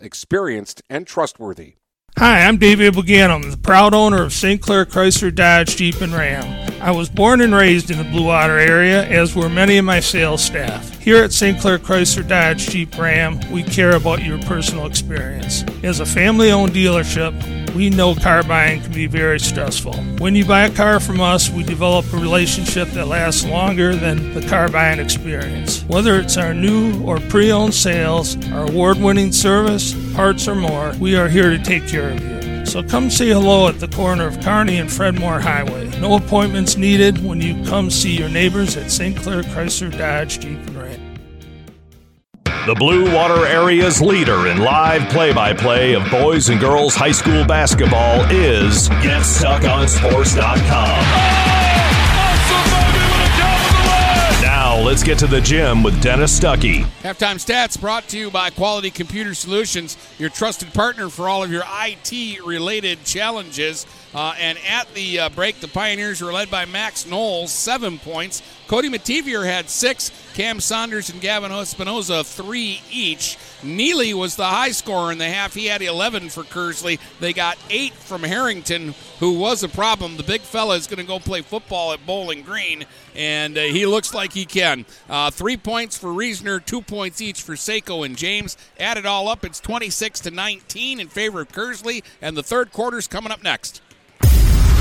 experienced and trustworthy. Hi, I'm David Buganum, the proud owner of St. Clair Chrysler Dodge Jeep and Ram. I was born and raised in the Blue Water area, as were many of my sales staff. Here at St. Clair Chrysler Dodge Jeep Ram, we care about your personal experience. As a family owned dealership, we know car buying can be very stressful. When you buy a car from us, we develop a relationship that lasts longer than the car buying experience. Whether it's our new or pre owned sales, our award winning service, parts, or more, we are here to take care of you. So come say hello at the corner of Kearney and Fred Moore Highway. No appointments needed when you come see your neighbors at St. Clair Chrysler Dodge Jeep. The Blue Water Area's leader in live play by play of boys and girls high school basketball is GetStuckOnSports.com. Now let's get to the gym with Dennis Stuckey. Halftime stats brought to you by Quality Computer Solutions, your trusted partner for all of your IT related challenges. Uh, and at the uh, break, the Pioneers were led by Max Knoll's, seven points. Cody Mativier had six. Cam Saunders and Gavin Espinoza, three each. Neely was the high scorer in the half. He had 11 for Kearsley. They got eight from Harrington, who was a problem. The big fella is going to go play football at Bowling Green, and uh, he looks like he can. Uh, three points for Reesner, two points each for Seiko and James. Add it all up, it's 26 to 19 in favor of Kearsley, and the third quarter's coming up next.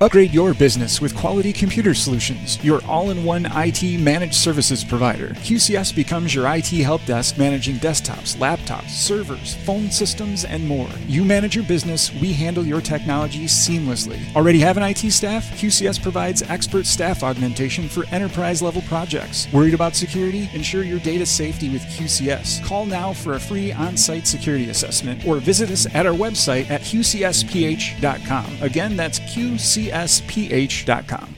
Upgrade your business with Quality Computer Solutions, your all in one IT managed services provider. QCS becomes your IT help desk managing desktops, laptops, servers, phone systems, and more. You manage your business, we handle your technology seamlessly. Already have an IT staff? QCS provides expert staff augmentation for enterprise level projects. Worried about security? Ensure your data safety with QCS. Call now for a free on site security assessment or visit us at our website at qcsph.com. Again, that's QCS sph.com.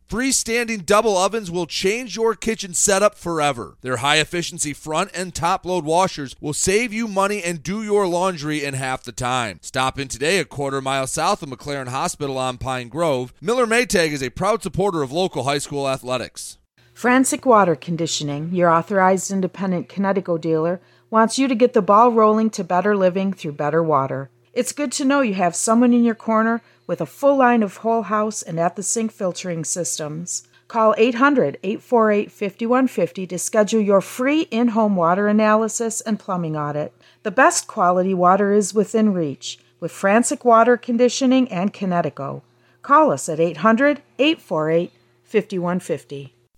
Freestanding double ovens will change your kitchen setup forever. Their high efficiency front and top load washers will save you money and do your laundry in half the time. Stop in today a quarter mile south of McLaren Hospital on Pine Grove. Miller Maytag is a proud supporter of local high school athletics. Frantic Water Conditioning, your authorized independent Kinetico dealer, wants you to get the ball rolling to better living through better water. It's good to know you have someone in your corner with a full line of whole house and at the sink filtering systems. Call 800 848 5150 to schedule your free in home water analysis and plumbing audit. The best quality water is within reach with Frantic Water Conditioning and Kinetico. Call us at 800 848 5150.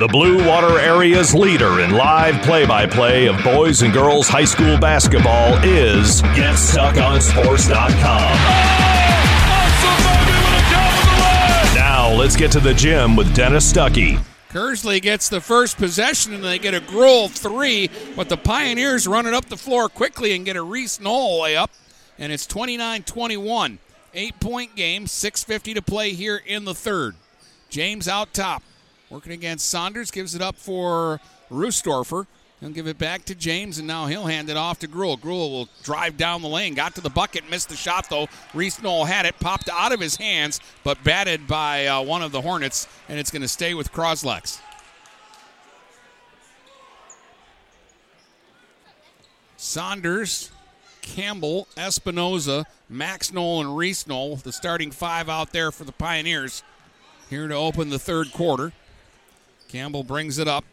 The Blue Water Area's leader in live play by play of boys and girls high school basketball is GetStuckOnSports.com. Now let's get to the gym with Dennis Stuckey. Kearsley gets the first possession and they get a Gruhl three, but the Pioneers run it up the floor quickly and get a Reese Knoll layup, and it's 29 21. Eight point game, 6.50 to play here in the third. James out top. Working against Saunders, gives it up for Roostorfer. He'll give it back to James, and now he'll hand it off to Gruhl. Gruhl will drive down the lane. Got to the bucket, missed the shot, though. Reese Knoll had it, popped out of his hands, but batted by uh, one of the Hornets, and it's going to stay with Croslex. Saunders, Campbell, Espinoza, Max Knoll, and Reese Knoll, the starting five out there for the Pioneers, here to open the third quarter. Campbell brings it up.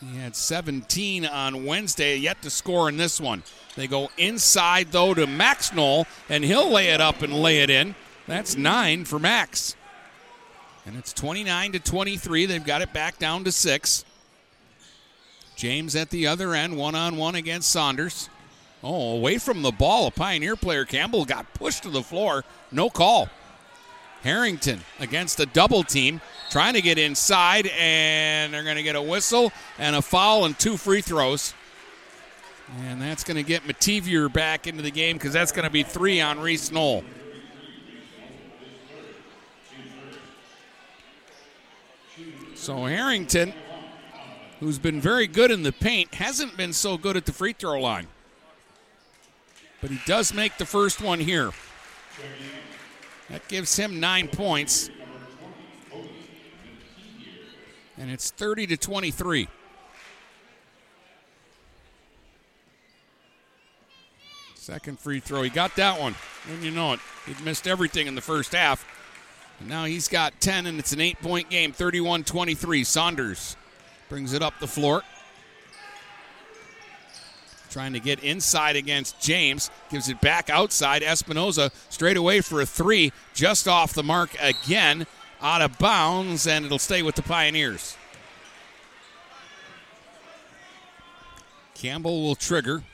He had 17 on Wednesday, yet to score in this one. They go inside, though, to Max Knoll, and he'll lay it up and lay it in. That's nine for Max. And it's 29 to 23. They've got it back down to six. James at the other end, one on one against Saunders. Oh, away from the ball. A Pioneer player, Campbell, got pushed to the floor. No call. Harrington against a double team, trying to get inside, and they're going to get a whistle and a foul and two free throws. And that's going to get Mativier back into the game because that's going to be three on Reese Knoll. So Harrington, who's been very good in the paint, hasn't been so good at the free throw line. but he does make the first one here. That gives him nine points. And it's 30 to 23. Second free throw. He got that one. And you know it. He'd missed everything in the first half. And now he's got 10, and it's an eight point game 31 23. Saunders brings it up the floor. Trying to get inside against James. Gives it back outside. Espinoza straight away for a three. Just off the mark again. Out of bounds, and it'll stay with the Pioneers. Campbell will trigger.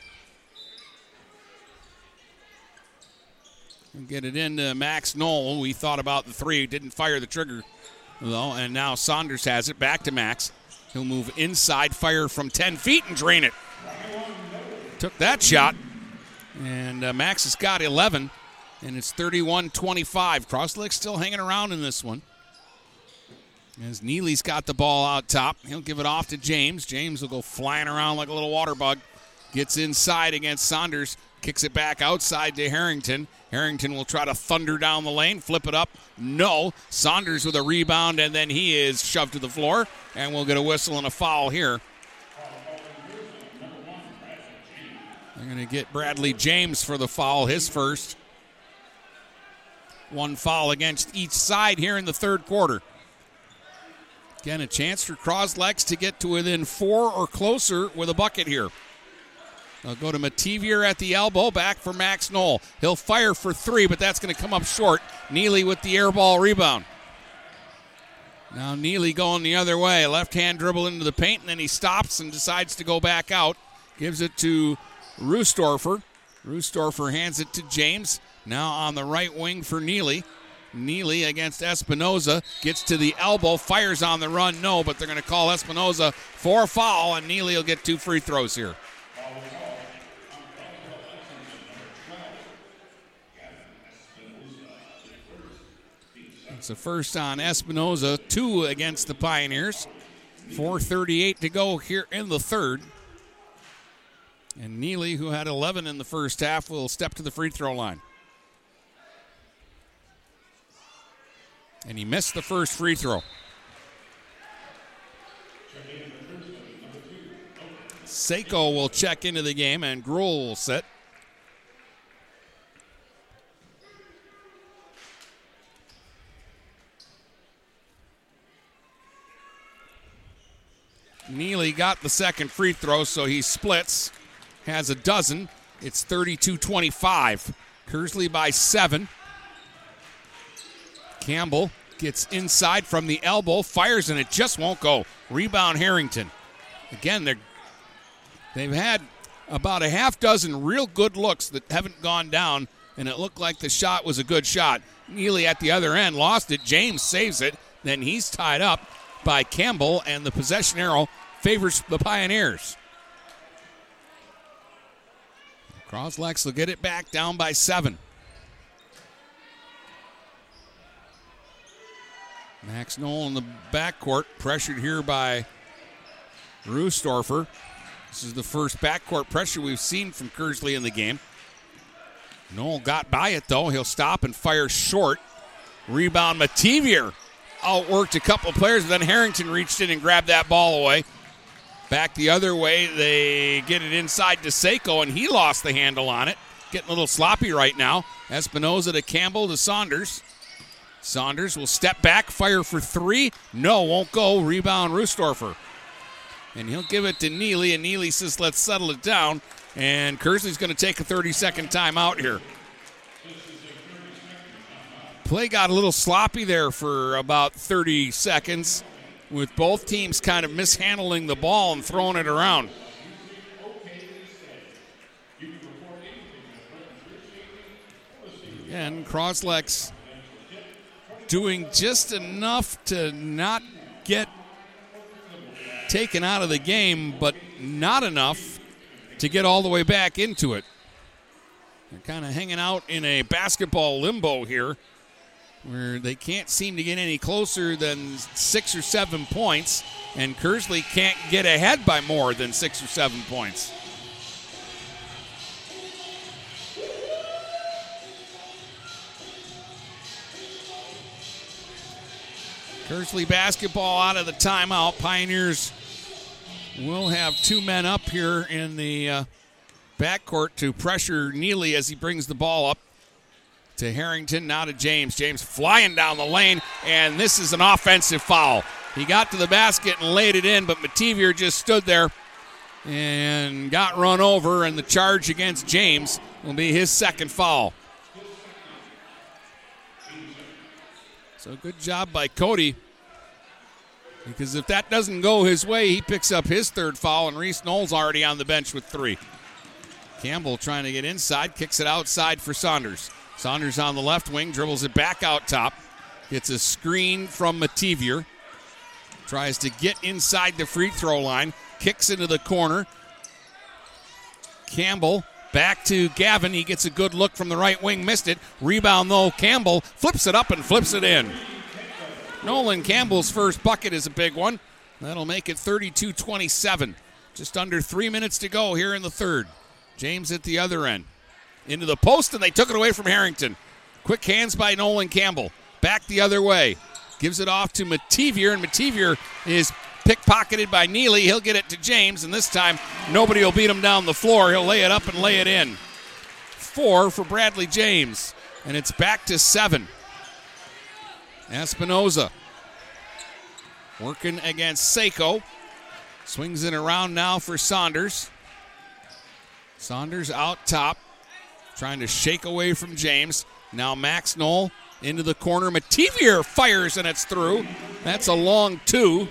Get it into Max Knoll. We thought about the three, didn't fire the trigger though, and now Saunders has it. Back to Max. He'll move inside, fire from 10 feet, and drain it. Took that shot, and uh, Max has got 11, and it's 31 25. Croslex still hanging around in this one. As Neely's got the ball out top, he'll give it off to James. James will go flying around like a little water bug. Gets inside against Saunders, kicks it back outside to Harrington. Harrington will try to thunder down the lane, flip it up. No. Saunders with a rebound, and then he is shoved to the floor, and we'll get a whistle and a foul here. They're going to get Bradley James for the foul, his first. One foul against each side here in the third quarter. Again, a chance for Croslex to get to within four or closer with a bucket here. They'll go to Mativier at the elbow, back for Max Knoll. He'll fire for three, but that's going to come up short. Neely with the air ball rebound. Now Neely going the other way. Left hand dribble into the paint, and then he stops and decides to go back out. Gives it to Roostorfer. Roostorfer hands it to James. Now on the right wing for Neely. Neely against Espinoza gets to the elbow, fires on the run. No, but they're going to call Espinoza for a foul, and Neely will get two free throws here. It's a first on Espinoza, two against the Pioneers. 4.38 to go here in the third. And Neely, who had 11 in the first half, will step to the free throw line. And he missed the first free throw. Seiko will check into the game, and Gruhl will sit. Neely got the second free throw, so he splits, has a dozen. It's 32 25. Kearsley by seven. Campbell gets inside from the elbow, fires, and it just won't go. Rebound Harrington. Again, they're, they've had about a half dozen real good looks that haven't gone down, and it looked like the shot was a good shot. Neely at the other end lost it. James saves it. Then he's tied up by Campbell, and the possession arrow favors the Pioneers. Croslex will get it back down by seven. Max Knoll in the backcourt, pressured here by Roostorfer. This is the first backcourt pressure we've seen from Kearsley in the game. Knoll got by it though. He'll stop and fire short. Rebound Mativier outworked a couple players, then Harrington reached in and grabbed that ball away. Back the other way, they get it inside to Seiko, and he lost the handle on it. Getting a little sloppy right now. Espinoza to Campbell to Saunders. Saunders will step back, fire for three. No, won't go. Rebound Roostorfer. And he'll give it to Neely, and Neely says, let's settle it down. And Kearsley's going to take a 30 second timeout here. Play got a little sloppy there for about 30 seconds, with both teams kind of mishandling the ball and throwing it around. And Croslex doing just enough to not get taken out of the game, but not enough to get all the way back into it. They're kind of hanging out in a basketball limbo here where they can't seem to get any closer than six or seven points, and Kearsley can't get ahead by more than six or seven points. Kearsley basketball out of the timeout. Pioneers will have two men up here in the uh, backcourt to pressure Neely as he brings the ball up to Harrington. Now to James. James flying down the lane, and this is an offensive foul. He got to the basket and laid it in, but Mativier just stood there and got run over, and the charge against James will be his second foul. So good job by Cody. Because if that doesn't go his way, he picks up his third foul, and Reese Knoll's already on the bench with three. Campbell trying to get inside, kicks it outside for Saunders. Saunders on the left wing, dribbles it back out top, gets a screen from Mativier, tries to get inside the free throw line, kicks into the corner. Campbell back to Gavin. He gets a good look from the right wing, missed it. Rebound though, Campbell flips it up and flips it in. Nolan Campbell's first bucket is a big one. That'll make it 32 27. Just under three minutes to go here in the third. James at the other end. Into the post, and they took it away from Harrington. Quick hands by Nolan Campbell. Back the other way. Gives it off to Mativier, and Mativier is pickpocketed by Neely. He'll get it to James, and this time nobody will beat him down the floor. He'll lay it up and lay it in. Four for Bradley James, and it's back to seven. Espinoza working against Seiko. Swings it around now for Saunders. Saunders out top, trying to shake away from James. Now Max Knoll into the corner. Mativier fires and it's through. That's a long two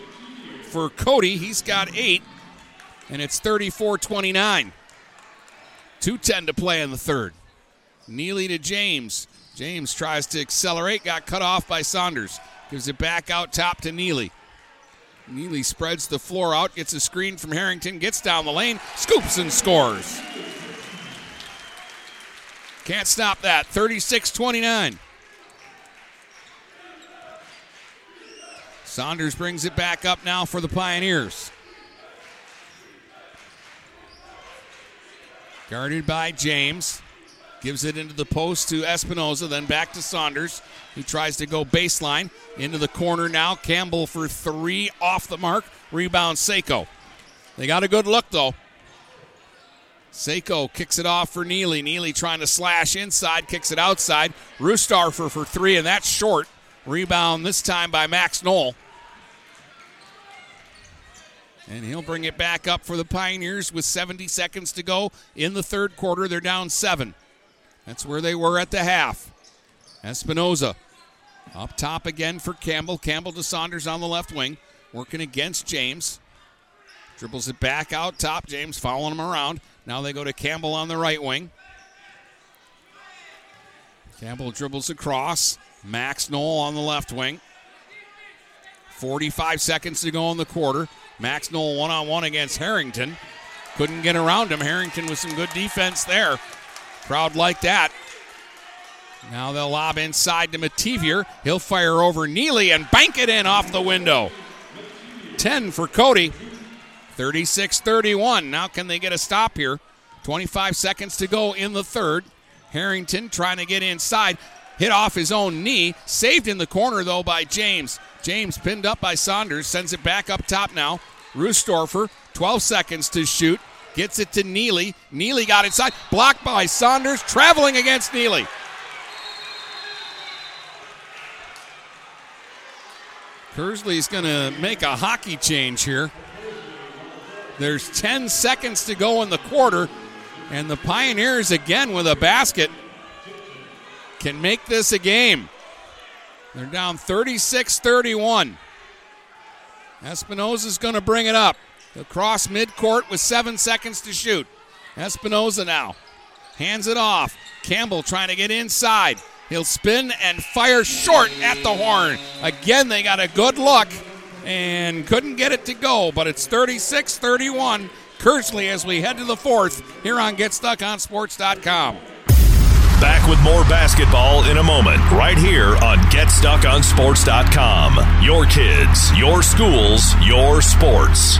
for Cody. He's got eight, and it's 34 29. 2.10 to play in the third. Neely to James. James tries to accelerate, got cut off by Saunders. Gives it back out top to Neely. Neely spreads the floor out, gets a screen from Harrington, gets down the lane, scoops and scores. Can't stop that. 36 29. Saunders brings it back up now for the Pioneers. Guarded by James. Gives it into the post to Espinoza, then back to Saunders. He tries to go baseline. Into the corner now. Campbell for three off the mark. Rebound Seiko. They got a good look though. Seiko kicks it off for Neely. Neely trying to slash inside, kicks it outside. Rustarfer for three, and that's short. Rebound this time by Max Knoll. And he'll bring it back up for the Pioneers with 70 seconds to go in the third quarter. They're down seven. That's where they were at the half. Espinoza up top again for Campbell. Campbell to Saunders on the left wing, working against James. Dribbles it back out top. James following him around. Now they go to Campbell on the right wing. Campbell dribbles across. Max Knoll on the left wing. 45 seconds to go in the quarter. Max Knoll one on one against Harrington. Couldn't get around him. Harrington with some good defense there. Crowd like that. Now they'll lob inside to Mativier. He'll fire over Neely and bank it in off the window. 10 for Cody. 36 31. Now, can they get a stop here? 25 seconds to go in the third. Harrington trying to get inside. Hit off his own knee. Saved in the corner, though, by James. James pinned up by Saunders. Sends it back up top now. Rustorfer, 12 seconds to shoot. Gets it to Neely. Neely got inside. Blocked by Saunders. Traveling against Neely. Kearsley's going to make a hockey change here. There's 10 seconds to go in the quarter, and the Pioneers again with a basket can make this a game. They're down 36 31. Espinoza's going to bring it up. He'll cross midcourt with seven seconds to shoot. Espinoza now hands it off. Campbell trying to get inside. He'll spin and fire short at the horn. Again, they got a good look and couldn't get it to go, but it's 36 31. Kearsley as we head to the fourth here on GetStuckOnSports.com. Back with more basketball in a moment, right here on GetStuckOnSports.com. Your kids, your schools, your sports.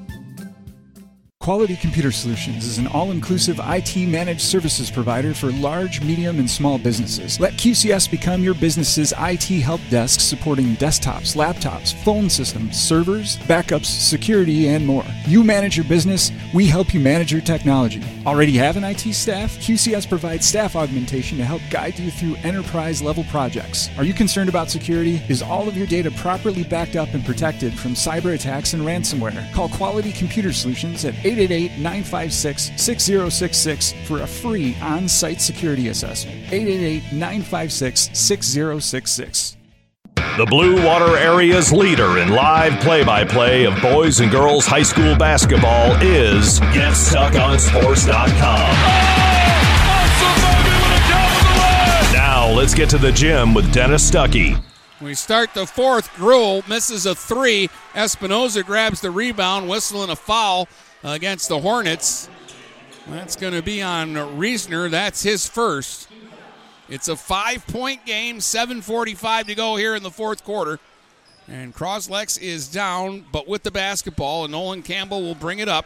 Quality Computer Solutions is an all inclusive IT managed services provider for large, medium, and small businesses. Let QCS become your business's IT help desk supporting desktops, laptops, phone systems, servers, backups, security, and more. You manage your business, we help you manage your technology. Already have an IT staff? QCS provides staff augmentation to help guide you through enterprise level projects. Are you concerned about security? Is all of your data properly backed up and protected from cyber attacks and ransomware? Call Quality Computer Solutions at 888 956 6066 for a free on site security assessment. 888 956 6066. The Blue Water Area's leader in live play by play of boys and girls high school basketball is GetStuckOnSports.com. Now let's get to the gym with Dennis Stuckey. We start the fourth. Gruhl misses a three. Espinoza grabs the rebound, whistling a foul against the Hornets. That's going to be on Reisner. That's his first. It's a five point game, 7.45 to go here in the fourth quarter. And Croslex is down, but with the basketball, and Nolan Campbell will bring it up.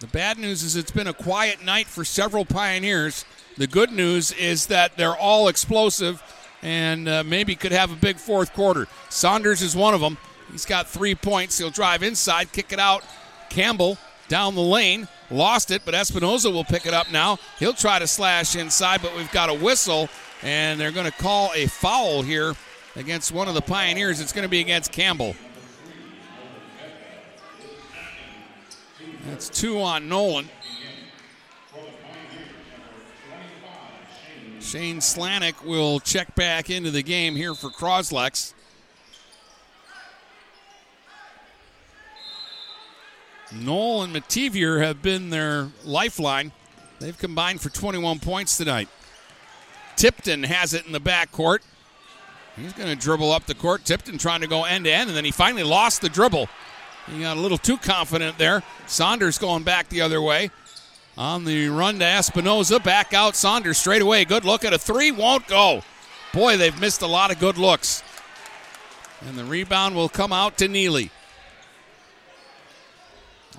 The bad news is it's been a quiet night for several Pioneers. The good news is that they're all explosive and uh, maybe could have a big fourth quarter. Saunders is one of them. He's got three points. He'll drive inside, kick it out. Campbell down the lane, lost it, but Espinoza will pick it up now. He'll try to slash inside, but we've got a whistle, and they're going to call a foul here against one of the Pioneers. It's going to be against Campbell. That's two on Nolan. Shane Slanik will check back into the game here for Croslex. Knoll and Mativier have been their lifeline. They've combined for 21 points tonight. Tipton has it in the backcourt. He's going to dribble up the court. Tipton trying to go end to end, and then he finally lost the dribble. He got a little too confident there. Saunders going back the other way. On the run to Espinoza. Back out Saunders straight away. Good look at a three. Won't go. Boy, they've missed a lot of good looks. And the rebound will come out to Neely.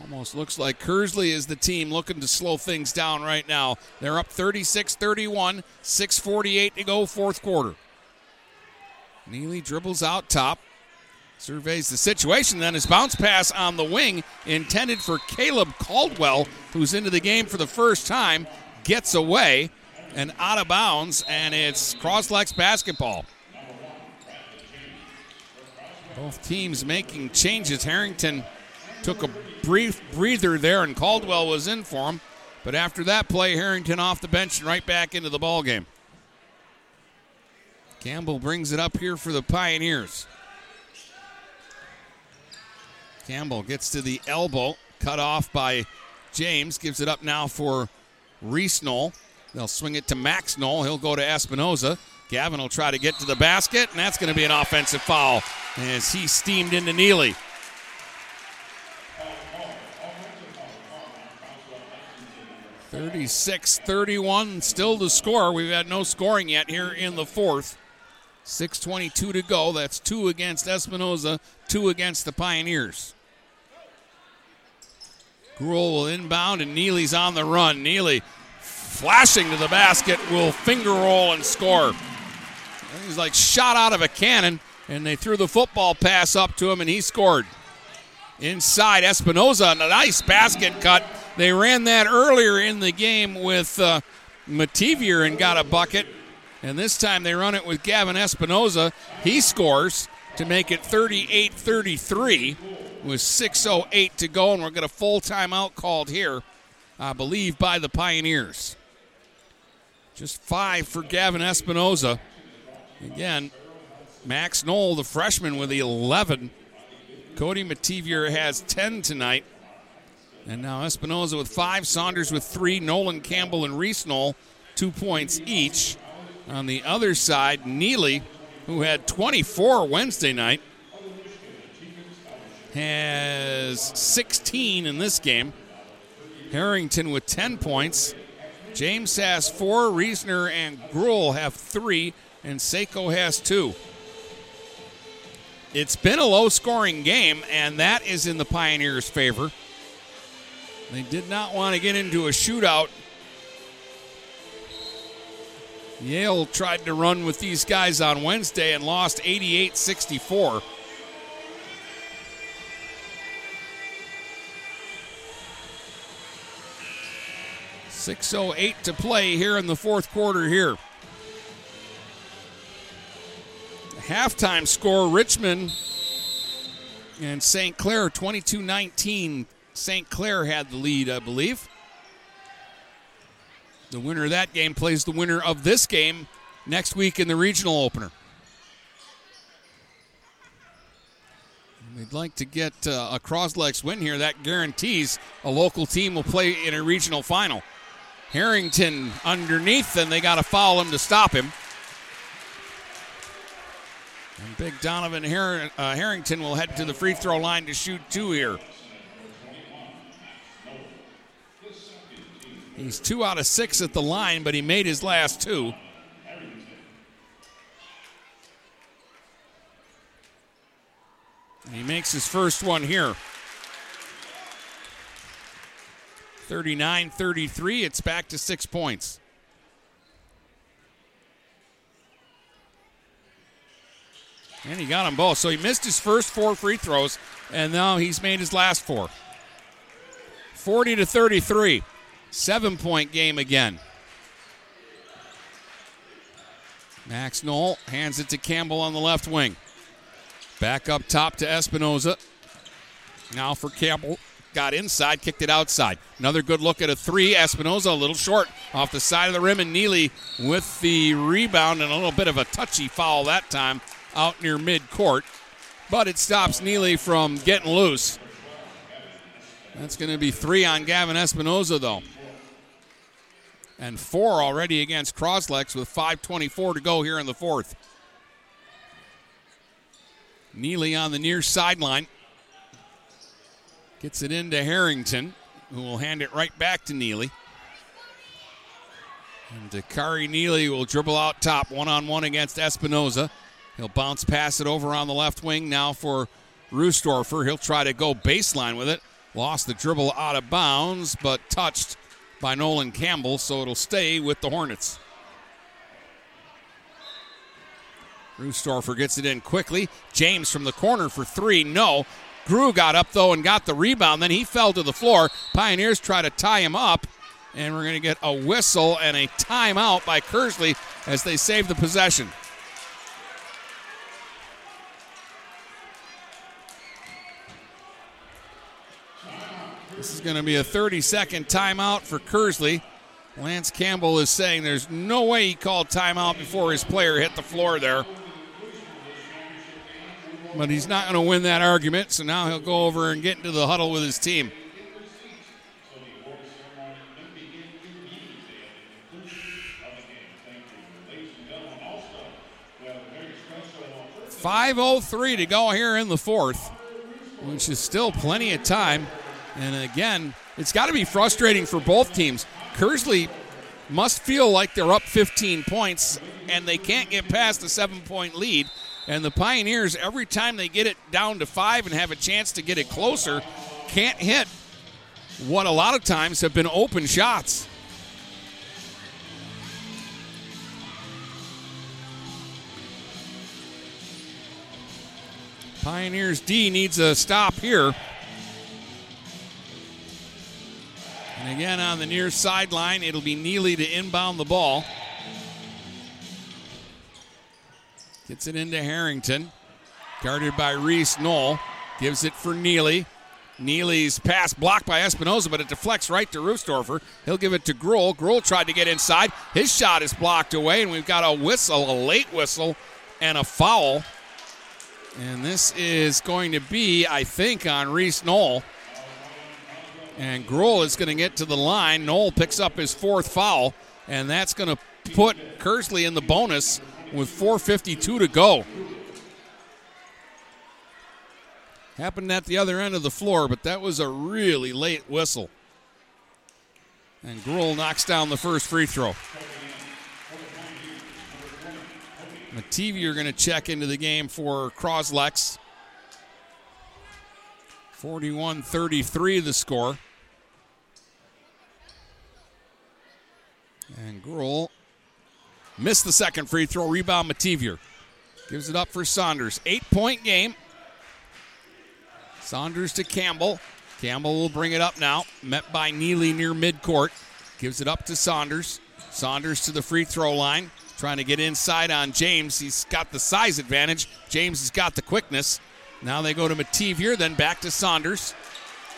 Almost looks like Kearsley is the team looking to slow things down right now. They're up 36 31, 6.48 to go, fourth quarter. Neely dribbles out top, surveys the situation, then his bounce pass on the wing intended for Caleb Caldwell, who's into the game for the first time, gets away and out of bounds, and it's Croslex basketball. Both teams making changes. Harrington took a brief breather there, and Caldwell was in for him. But after that play, Harrington off the bench and right back into the ball game. Campbell brings it up here for the Pioneers. Campbell gets to the elbow, cut off by James. Gives it up now for Reese Knoll. They'll swing it to Max Knoll. He'll go to Espinoza. Gavin will try to get to the basket, and that's going to be an offensive foul as he steamed into Neely. 36 31, still the score. We've had no scoring yet here in the fourth. 6.22 to go. That's two against Espinoza, two against the Pioneers. Gruel will inbound, and Neely's on the run. Neely flashing to the basket will finger roll and score. He's like shot out of a cannon, and they threw the football pass up to him, and he scored. Inside, Espinoza, a nice basket cut they ran that earlier in the game with uh, Mativier and got a bucket. And this time they run it with Gavin Espinoza. He scores to make it 38 33 with 6.08 to go. And we're going to full timeout called here, I believe, by the Pioneers. Just five for Gavin Espinoza. Again, Max Knoll, the freshman, with 11. Cody Mativier has 10 tonight. And now Espinoza with five, Saunders with three, Nolan Campbell and Reese Knoll, two points each. On the other side, Neely, who had 24 Wednesday night, has 16 in this game. Harrington with 10 points. James has four. Reesner and Gruhl have three. And Seiko has two. It's been a low scoring game, and that is in the Pioneers' favor. They did not want to get into a shootout. Yale tried to run with these guys on Wednesday and lost 88 64. Six oh eight to play here in the fourth quarter. Here, halftime score: Richmond and St. Clair 22-19. St. Clair had the lead, I believe. The winner of that game plays the winner of this game next week in the regional opener. We'd like to get uh, a Croslex win here. That guarantees a local team will play in a regional final. Harrington underneath, and they got to foul him to stop him. And big Donovan uh, Harrington will head to the free throw line to shoot two here. He's two out of six at the line, but he made his last two. And he makes his first one here. 39 33. It's back to six points. And he got them both. So he missed his first four free throws, and now he's made his last four. 40 to 33. Seven point game again. Max Knoll hands it to Campbell on the left wing. Back up top to Espinoza. Now for Campbell. Got inside, kicked it outside. Another good look at a three. Espinoza a little short off the side of the rim, and Neely with the rebound and a little bit of a touchy foul that time out near mid court. But it stops Neely from getting loose. That's going to be three on Gavin Espinoza, though. And four already against Croslex with 5.24 to go here in the fourth. Neely on the near sideline. Gets it into Harrington, who will hand it right back to Neely. And Dakari Neely will dribble out top, one on one against Espinoza. He'll bounce pass it over on the left wing now for Roostorfer. He'll try to go baseline with it. Lost the dribble out of bounds, but touched by Nolan Campbell, so it'll stay with the Hornets. Roostorfer gets it in quickly. James from the corner for three. No. Gruhl got up, though, and got the rebound. Then he fell to the floor. Pioneers try to tie him up, and we're going to get a whistle and a timeout by Kearsley as they save the possession. This is going to be a 30 second timeout for Kearsley. Lance Campbell is saying there's no way he called timeout before his player hit the floor there. But he's not going to win that argument, so now he'll go over and get into the huddle with his team. Five oh three to go here in the fourth, which is still plenty of time. And again, it's got to be frustrating for both teams. Kearsley must feel like they're up 15 points and they can't get past the seven point lead. And the Pioneers, every time they get it down to five and have a chance to get it closer, can't hit what a lot of times have been open shots. Pioneers D needs a stop here. And again on the near sideline, it'll be Neely to inbound the ball. Gets it into Harrington. Guarded by Reese Knoll. Gives it for Neely. Neely's pass blocked by Espinoza, but it deflects right to Roostorfer. He'll give it to Gruhl. Gruhl tried to get inside. His shot is blocked away, and we've got a whistle, a late whistle, and a foul. And this is going to be, I think, on Reese Knoll. And Gruhl is going to get to the line. Knoll picks up his fourth foul, and that's going to put Kearsley in the bonus with 4.52 to go. Happened at the other end of the floor, but that was a really late whistle. And Gruhl knocks down the first free throw. Mativier going to check into the game for Croslex. 41 33 the score. And Gruhl missed the second free throw. Rebound Mativier. Gives it up for Saunders. Eight point game. Saunders to Campbell. Campbell will bring it up now. Met by Neely near midcourt. Gives it up to Saunders. Saunders to the free throw line. Trying to get inside on James. He's got the size advantage. James has got the quickness. Now they go to Mativier, then back to Saunders.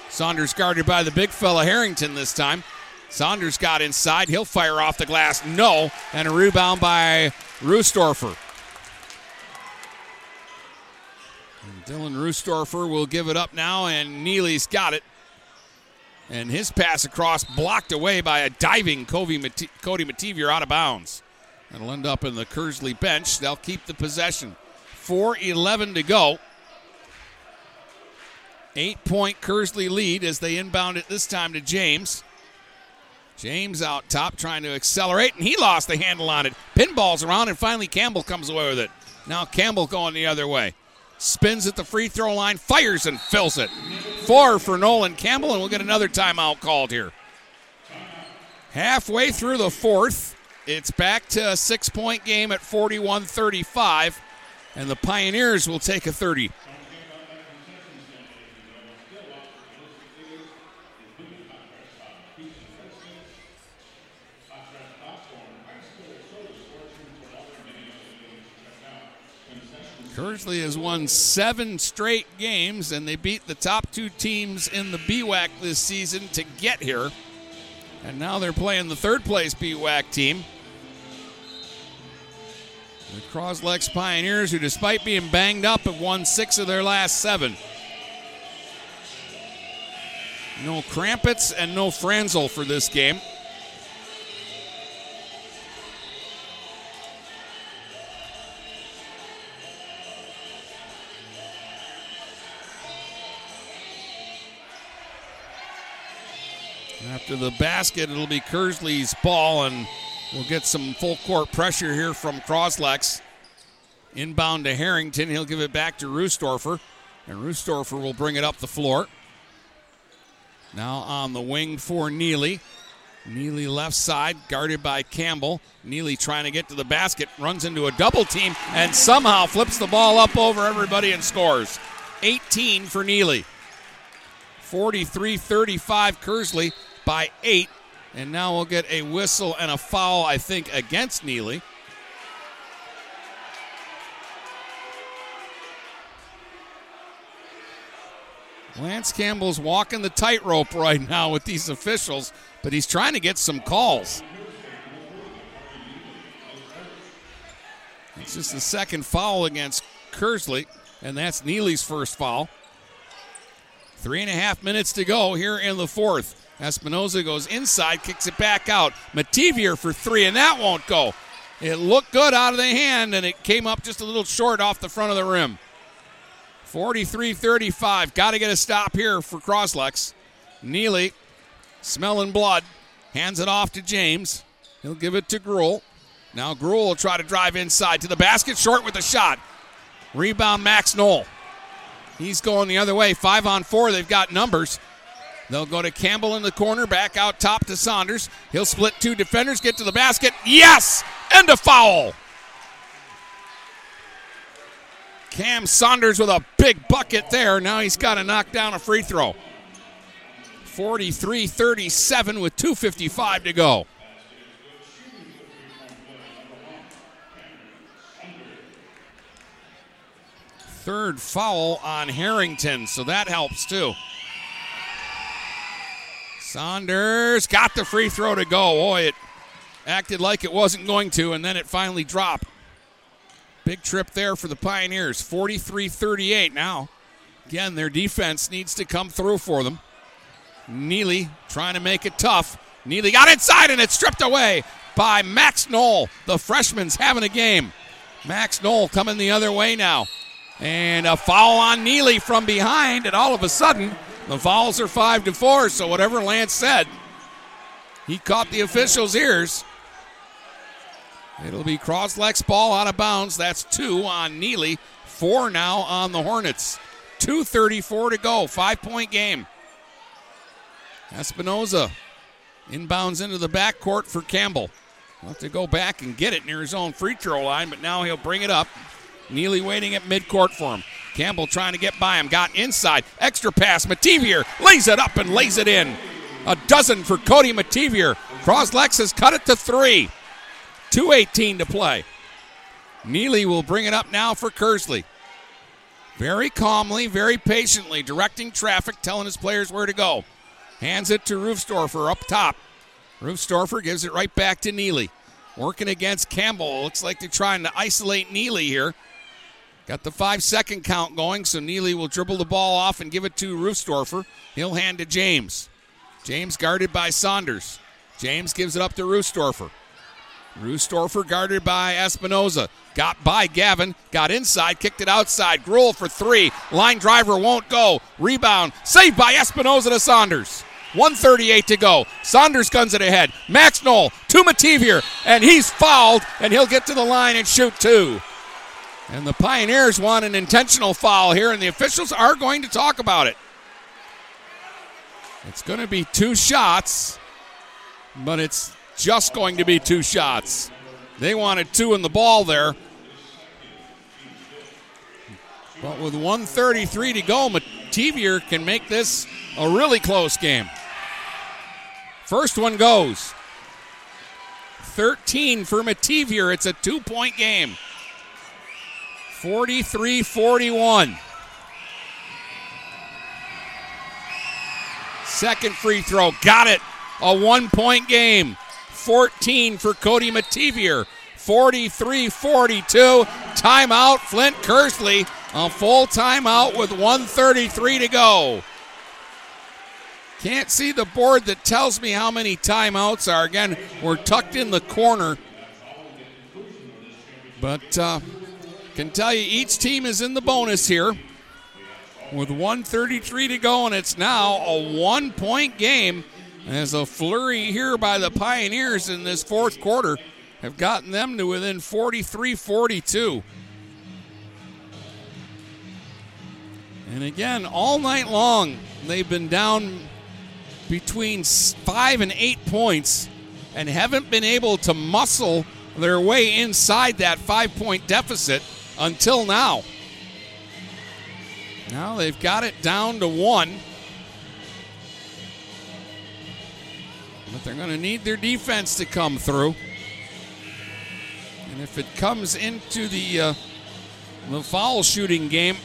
Saunders guarded by the big fella Harrington this time. Saunders got inside. He'll fire off the glass. No. And a rebound by Roostorfer. Dylan Roostorfer will give it up now, and Neely's got it. And his pass across blocked away by a diving Cody, Mati- Cody Mativier out of bounds. It'll end up in the Kearsley bench. They'll keep the possession. 4.11 to go. Eight point Kearsley lead as they inbound it this time to James. James out top trying to accelerate, and he lost the handle on it. Pinballs around, and finally Campbell comes away with it. Now Campbell going the other way. Spins at the free throw line, fires and fills it. Four for Nolan Campbell, and we'll get another timeout called here. Halfway through the fourth, it's back to a six point game at 41 35, and the Pioneers will take a 30. Kearsley has won seven straight games, and they beat the top two teams in the BWAC this season to get here. And now they're playing the third place BWAC team. The Croslex Pioneers, who despite being banged up, have won six of their last seven. No Krampets and no Franzel for this game. After the basket, it'll be Kearsley's ball, and we'll get some full court pressure here from Croslex. Inbound to Harrington. He'll give it back to Roostorfer, and Roostorfer will bring it up the floor. Now on the wing for Neely. Neely left side, guarded by Campbell. Neely trying to get to the basket, runs into a double team, and somehow flips the ball up over everybody and scores. 18 for Neely. 43 35 Kearsley by eight. And now we'll get a whistle and a foul, I think, against Neely. Lance Campbell's walking the tightrope right now with these officials, but he's trying to get some calls. It's just the second foul against Kearsley, and that's Neely's first foul. Three and a half minutes to go here in the fourth. Espinoza goes inside, kicks it back out. Mativier for three, and that won't go. It looked good out of the hand, and it came up just a little short off the front of the rim. 43 35. Got to get a stop here for Croslex. Neely, smelling blood, hands it off to James. He'll give it to Gruhl. Now Gruhl will try to drive inside to the basket, short with a shot. Rebound, Max Knoll. He's going the other way. Five on four. They've got numbers. They'll go to Campbell in the corner, back out top to Saunders. He'll split two defenders, get to the basket. Yes! And a foul. Cam Saunders with a big bucket there. Now he's got to knock down a free throw. 43 37 with 2.55 to go. Third foul on Harrington, so that helps too. Saunders got the free throw to go. Boy, it acted like it wasn't going to, and then it finally dropped. Big trip there for the Pioneers. 43 38 now. Again, their defense needs to come through for them. Neely trying to make it tough. Neely got inside and it's stripped away by Max Knoll. The freshman's having a game. Max Knoll coming the other way now. And a foul on Neely from behind, and all of a sudden, the fouls are five to four. So whatever Lance said, he caught the officials' ears. It'll be Croslex ball out of bounds. That's two on Neely, four now on the Hornets. 2.34 to go, five point game. Espinoza inbounds into the backcourt for Campbell. He'll have to go back and get it near his own free throw line, but now he'll bring it up. Neely waiting at midcourt for him. Campbell trying to get by him. Got inside. Extra pass. Mativier lays it up and lays it in. A dozen for Cody Mativier. Croslex has cut it to three. 2.18 to play. Neely will bring it up now for Kearsley. Very calmly, very patiently, directing traffic, telling his players where to go. Hands it to Roofstorfer up top. Roofstorfer gives it right back to Neely. Working against Campbell. Looks like they're trying to isolate Neely here. Got the five second count going, so Neely will dribble the ball off and give it to Roofstorfer. He'll hand to James. James guarded by Saunders. James gives it up to Roofstorfer. Roostorfer guarded by Espinoza. Got by Gavin. Got inside. Kicked it outside. Gruhl for three. Line driver won't go. Rebound. Saved by Espinoza to Saunders. 138 to go. Saunders guns it ahead. Max Knoll to Mativier. And he's fouled. And he'll get to the line and shoot two. And the Pioneers want an intentional foul here. And the officials are going to talk about it. It's going to be two shots. But it's just going to be two shots. They wanted two in the ball there. But with 133 to go, Mativier can make this a really close game. First one goes. 13 for Mativier. It's a two point game. 43 41. Second free throw. Got it. A one point game. 14 for Cody Mativier. 43 42. Timeout, Flint Kearsley. A full timeout with 133 to go. Can't see the board that tells me how many timeouts are. Again, we're tucked in the corner. But uh, can tell you each team is in the bonus here with 133 to go, and it's now a one point game as a flurry here by the Pioneers in this fourth quarter have gotten them to within 43 42. And again, all night long, they've been down between five and eight points and haven't been able to muscle their way inside that five point deficit until now. Now they've got it down to one. But they're going to need their defense to come through. And if it comes into the uh, the foul shooting game,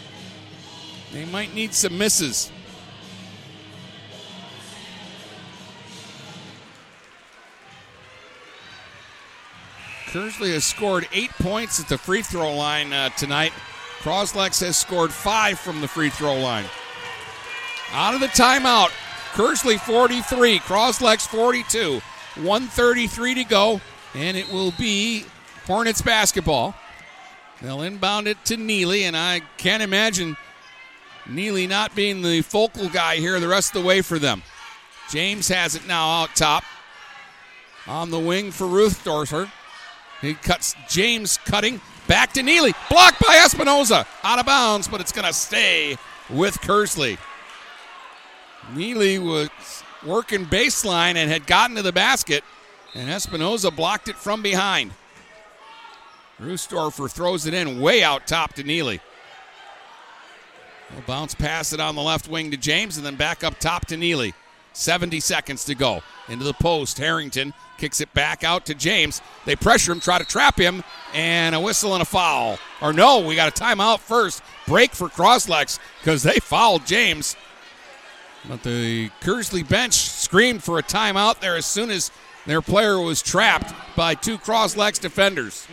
they might need some misses. Kearsley has scored eight points at the free throw line uh, tonight. Croslex has scored five from the free throw line. Out of the timeout, Kearsley 43, Croslex 42. 133 to go, and it will be Hornets basketball. They'll inbound it to Neely, and I can't imagine Neely not being the focal guy here the rest of the way for them. James has it now out top. On the wing for Roofstorfer. He cuts James cutting. Back to Neely. Blocked by Espinoza. Out of bounds, but it's going to stay with Kearsley. Neely was working baseline and had gotten to the basket, and Espinoza blocked it from behind. Roostorfer throws it in way out top to Neely. He'll bounce pass it on the left wing to James and then back up top to Neely. 70 seconds to go. Into the post. Harrington kicks it back out to James. They pressure him, try to trap him, and a whistle and a foul. Or no, we got a timeout first. Break for Croslex because they fouled James. But the Kearsley bench screamed for a timeout there as soon as their player was trapped by two Croslex defenders.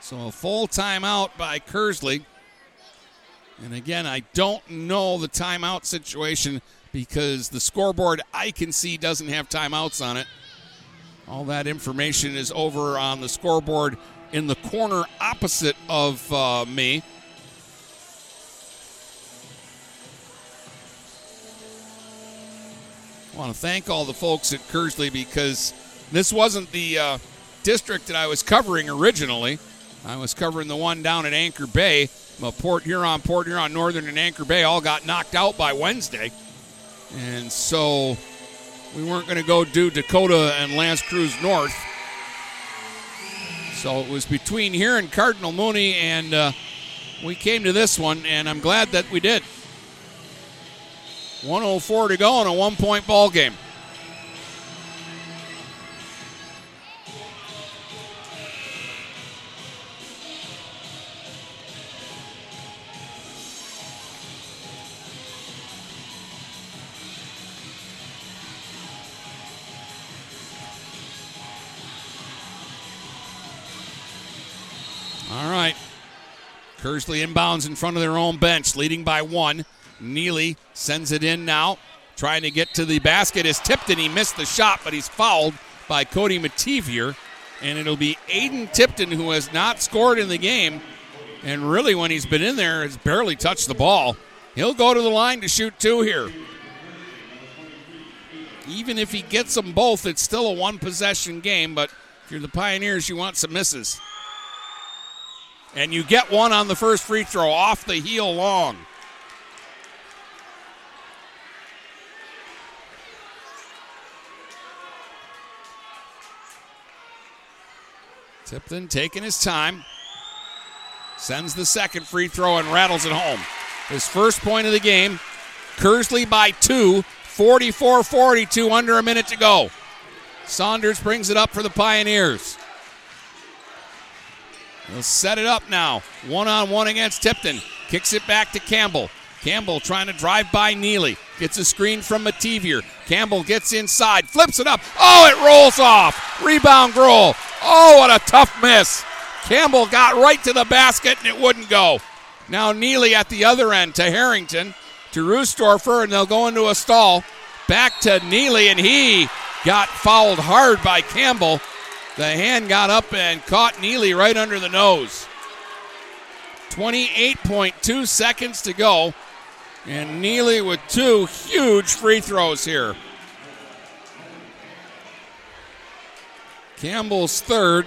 So a full timeout by Kearsley. And again, I don't know the timeout situation because the scoreboard I can see doesn't have timeouts on it. All that information is over on the scoreboard in the corner opposite of uh, me. I want to thank all the folks at Kearsley because this wasn't the uh, district that I was covering originally. I was covering the one down at Anchor Bay. Port Huron, Port Huron Northern, and Anchor Bay all got knocked out by Wednesday. And so we weren't going to go do Dakota and L'Anse Creuse North. So it was between here and Cardinal Mooney, and uh, we came to this one, and I'm glad that we did. 104 to go in a one point ball game. Kearsley inbounds in front of their own bench, leading by one. Neely sends it in now, trying to get to the basket. Is Tipton. He missed the shot, but he's fouled by Cody Mativier. And it'll be Aiden Tipton, who has not scored in the game. And really, when he's been in there, has barely touched the ball. He'll go to the line to shoot two here. Even if he gets them both, it's still a one possession game. But if you're the Pioneers, you want some misses. And you get one on the first free throw off the heel long. Tipton taking his time. Sends the second free throw and rattles it home. His first point of the game. Kearsley by two. 44 42, under a minute to go. Saunders brings it up for the Pioneers. He'll set it up now. One on one against Tipton. Kicks it back to Campbell. Campbell trying to drive by Neely. Gets a screen from Mativier. Campbell gets inside, flips it up. Oh, it rolls off. Rebound Gruhl. Oh, what a tough miss. Campbell got right to the basket and it wouldn't go. Now Neely at the other end to Harrington, to Roostorfer, and they'll go into a stall. Back to Neely, and he got fouled hard by Campbell. The hand got up and caught Neely right under the nose. 28.2 seconds to go. And Neely with two huge free throws here. Campbell's third.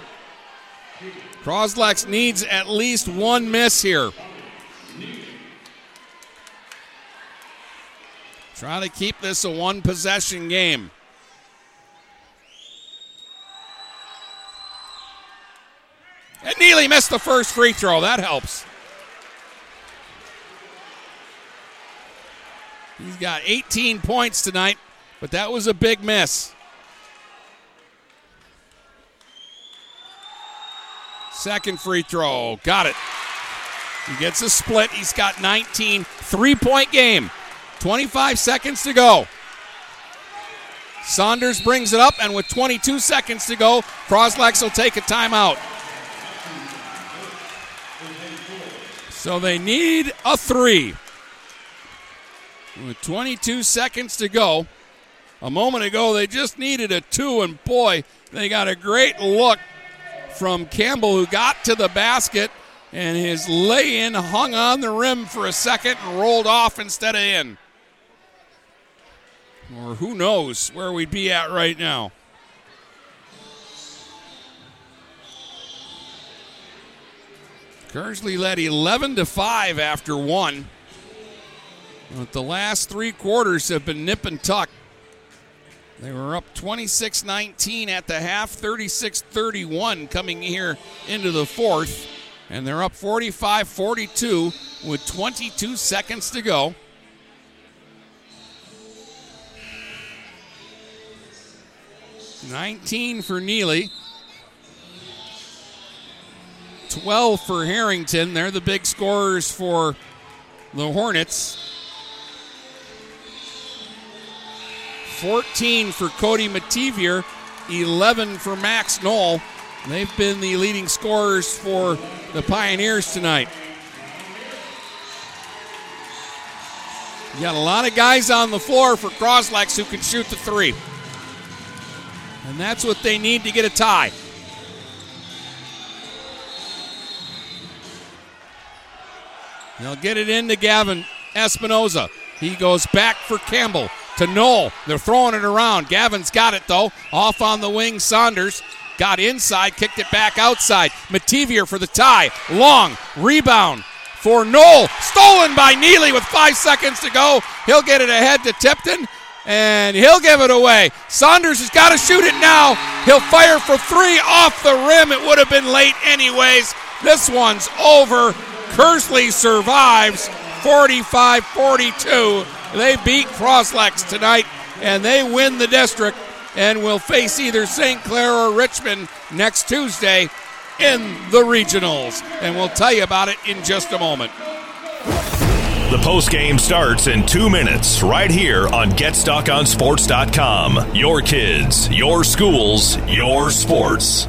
Croslex needs at least one miss here. Try to keep this a one possession game. And Neely missed the first free throw. That helps. He's got 18 points tonight, but that was a big miss. Second free throw. Got it. He gets a split. He's got 19. Three point game. 25 seconds to go. Saunders brings it up, and with 22 seconds to go, Croslex will take a timeout. So they need a three. With 22 seconds to go. A moment ago, they just needed a two, and boy, they got a great look from Campbell, who got to the basket, and his lay in hung on the rim for a second and rolled off instead of in. Or who knows where we'd be at right now. Kearsley led 11 to 5 after one. But the last three quarters have been nip and tuck. They were up 26 19 at the half, 36 31 coming here into the fourth. And they're up 45 42 with 22 seconds to go. Nineteen for Neely. 12 for Harrington. They're the big scorers for the Hornets. 14 for Cody Mativier, 11 for Max Knoll. They've been the leading scorers for the Pioneers tonight. You got a lot of guys on the floor for Croslex who can shoot the three. And that's what they need to get a tie. They'll get it into Gavin Espinoza. He goes back for Campbell to Knoll. They're throwing it around. Gavin's got it though. Off on the wing, Saunders got inside, kicked it back outside. Mativier for the tie. Long rebound for Knoll. Stolen by Neely with five seconds to go. He'll get it ahead to Tipton and he'll give it away. Saunders has got to shoot it now. He'll fire for three off the rim. It would have been late anyways. This one's over. Kearsley survives 45 42. They beat Croslex tonight and they win the district and will face either St. Clair or Richmond next Tuesday in the regionals. And we'll tell you about it in just a moment. The post game starts in two minutes right here on GetStuckOnSports.com. Your kids, your schools, your sports.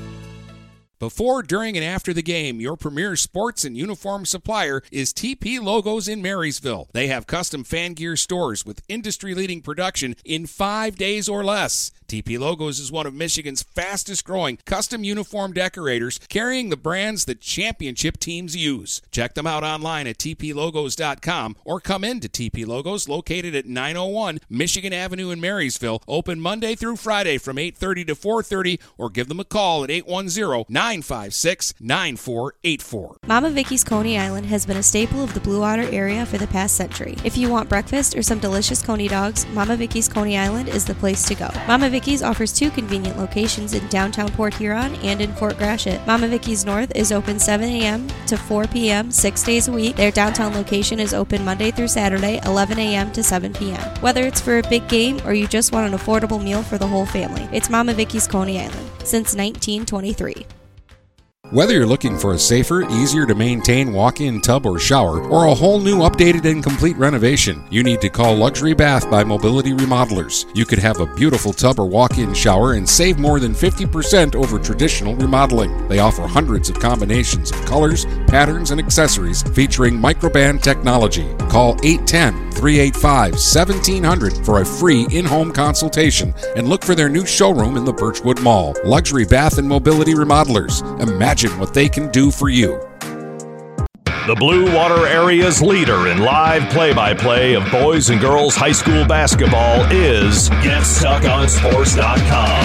Before, during, and after the game, your premier sports and uniform supplier is TP Logos in Marysville. They have custom fan gear stores with industry leading production in five days or less. TP Logos is one of Michigan's fastest growing custom uniform decorators, carrying the brands that championship teams use. Check them out online at tplogos.com or come in to TP Logos located at 901 Michigan Avenue in Marysville, open Monday through Friday from 8:30 to 4:30 or give them a call at 810-956 9484. Mama Vicky's Coney Island has been a staple of the Blue Water area for the past century. If you want breakfast or some delicious Coney dogs, Mama Vicky's Coney Island is the place to go. Mama Vicky's offers two convenient locations in downtown Port Huron and in Fort Gratiot. Mama Vicky's North is open 7 a.m. to 4 p.m. six days a week. Their downtown location is open Monday through Saturday, 11 a.m. to 7 p.m. Whether it's for a big game or you just want an affordable meal for the whole family, it's Mama Vicky's Coney Island since 1923. Whether you're looking for a safer, easier to maintain walk in tub or shower, or a whole new updated and complete renovation, you need to call Luxury Bath by Mobility Remodelers. You could have a beautiful tub or walk in shower and save more than 50% over traditional remodeling. They offer hundreds of combinations of colors, patterns, and accessories featuring Microban technology. Call 810 385 1700 for a free in home consultation and look for their new showroom in the Birchwood Mall. Luxury Bath and Mobility Remodelers. Imagine what they can do for you. The Blue Water Area's leader in live play by play of boys and girls high school basketball is GetStuckOnSports.com.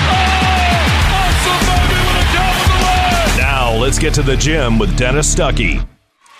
Now let's get to the gym with Dennis Stuckey.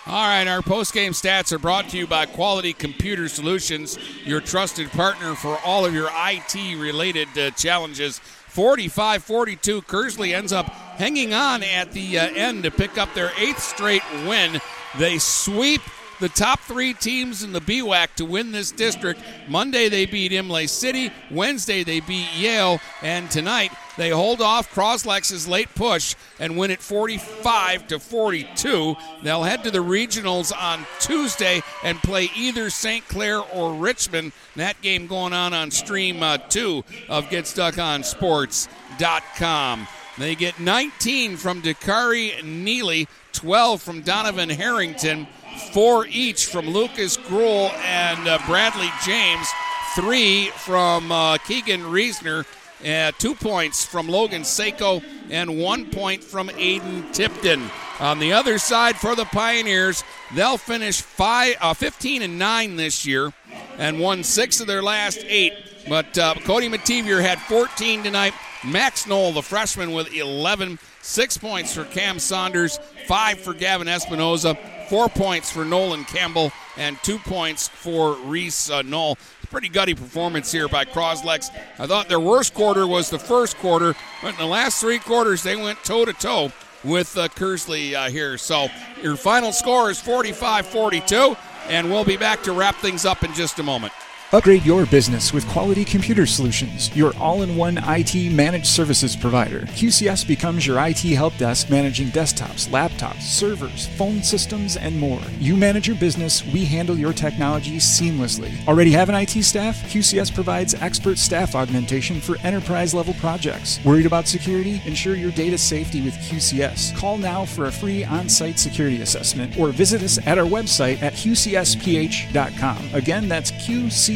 All right, our post-game stats are brought to you by Quality Computer Solutions, your trusted partner for all of your IT-related uh, challenges. 45-42, Kearsley ends up hanging on at the uh, end to pick up their eighth straight win. They sweep the top three teams in the BWAC to win this district. Monday they beat Imlay City. Wednesday they beat Yale. And tonight they hold off Croslex's late push and win it 45 to 42. They'll head to the regionals on Tuesday and play either St. Clair or Richmond. That game going on on stream uh, two of GetStuckOnSports.com. They get 19 from Dakari Neely, 12 from Donovan Harrington, four each from Lucas Gruhl and uh, Bradley James, three from uh, Keegan Reesner, uh, two points from Logan Seiko, and one point from Aiden Tipton. On the other side for the Pioneers, they'll finish five, uh, 15 and 9 this year and won six of their last eight. But uh, Cody Mativier had 14 tonight. Max Knoll, the freshman, with 11. Six points for Cam Saunders, five for Gavin Espinoza, four points for Nolan Campbell, and two points for Reese uh, Knoll. Pretty gutty performance here by Croslex. I thought their worst quarter was the first quarter, but in the last three quarters, they went toe to toe with uh, Kearsley uh, here. So your final score is 45 42, and we'll be back to wrap things up in just a moment. Upgrade your business with Quality Computer Solutions, your all in one IT managed services provider. QCS becomes your IT help desk managing desktops, laptops, servers, phone systems, and more. You manage your business, we handle your technology seamlessly. Already have an IT staff? QCS provides expert staff augmentation for enterprise level projects. Worried about security? Ensure your data safety with QCS. Call now for a free on site security assessment or visit us at our website at qcsph.com. Again, that's QCS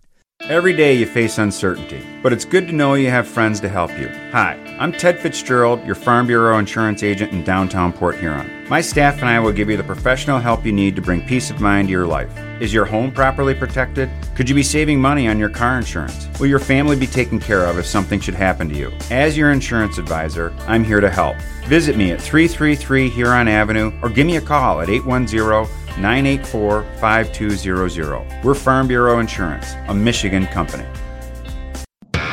Every day you face uncertainty, but it's good to know you have friends to help you. Hi, I'm Ted Fitzgerald, your Farm Bureau insurance agent in downtown Port Huron. My staff and I will give you the professional help you need to bring peace of mind to your life. Is your home properly protected? Could you be saving money on your car insurance? Will your family be taken care of if something should happen to you? As your insurance advisor, I'm here to help. Visit me at 333 Huron Avenue or give me a call at 810 984 5200. We're Farm Bureau Insurance, a Michigan company.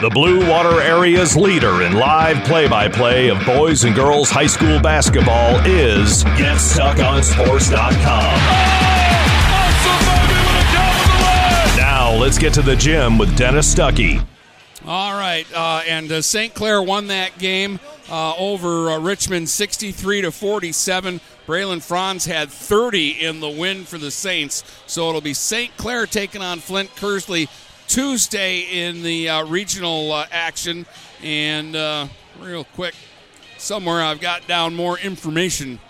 The Blue Water Area's leader in live play by play of boys and girls high school basketball is GetStuckOnSports.com. Now let's get to the gym with Dennis Stuckey. All right, uh, and uh, St. Clair won that game uh, over uh, Richmond 63 to 47. Braylon Franz had 30 in the win for the Saints, so it'll be St. Clair taking on Flint Kearsley Tuesday in the uh, regional uh, action. And real quick, somewhere I've got down more information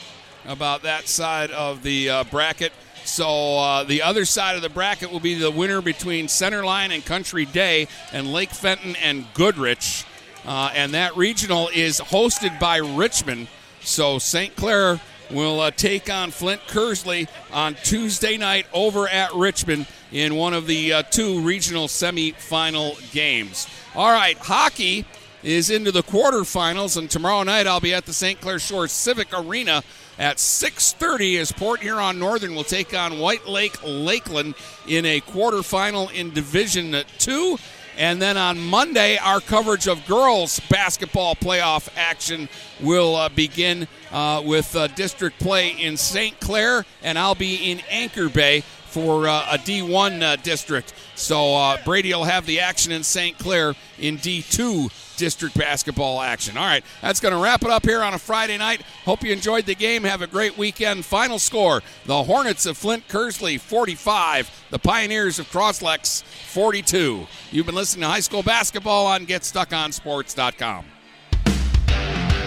about that side of the bracket. So uh, the other side of the bracket will be the winner between Centerline and Country Day, and Lake Fenton and Goodrich. Uh, and that regional is hosted by Richmond. So St. Clair will uh, take on Flint Kearsley on Tuesday night over at Richmond in one of the uh, two regional semifinal games. All right, hockey is into the quarterfinals, and tomorrow night I'll be at the St. Clair Shores Civic Arena at 6:30 as Port Huron Northern will take on White Lake Lakeland in a quarterfinal in Division 2. And then on Monday, our coverage of girls basketball playoff action will uh, begin uh, with uh, district play in St. Clair, and I'll be in Anchor Bay for uh, a D1 uh, district. So uh, Brady will have the action in St. Clair in D2 district basketball action. All right, that's going to wrap it up here on a Friday night. Hope you enjoyed the game. Have a great weekend. Final score the Hornets of Flint Kearsley 45, the Pioneers of Croslex 42. You've been listening to high school basketball on GetStuckOnSports.com.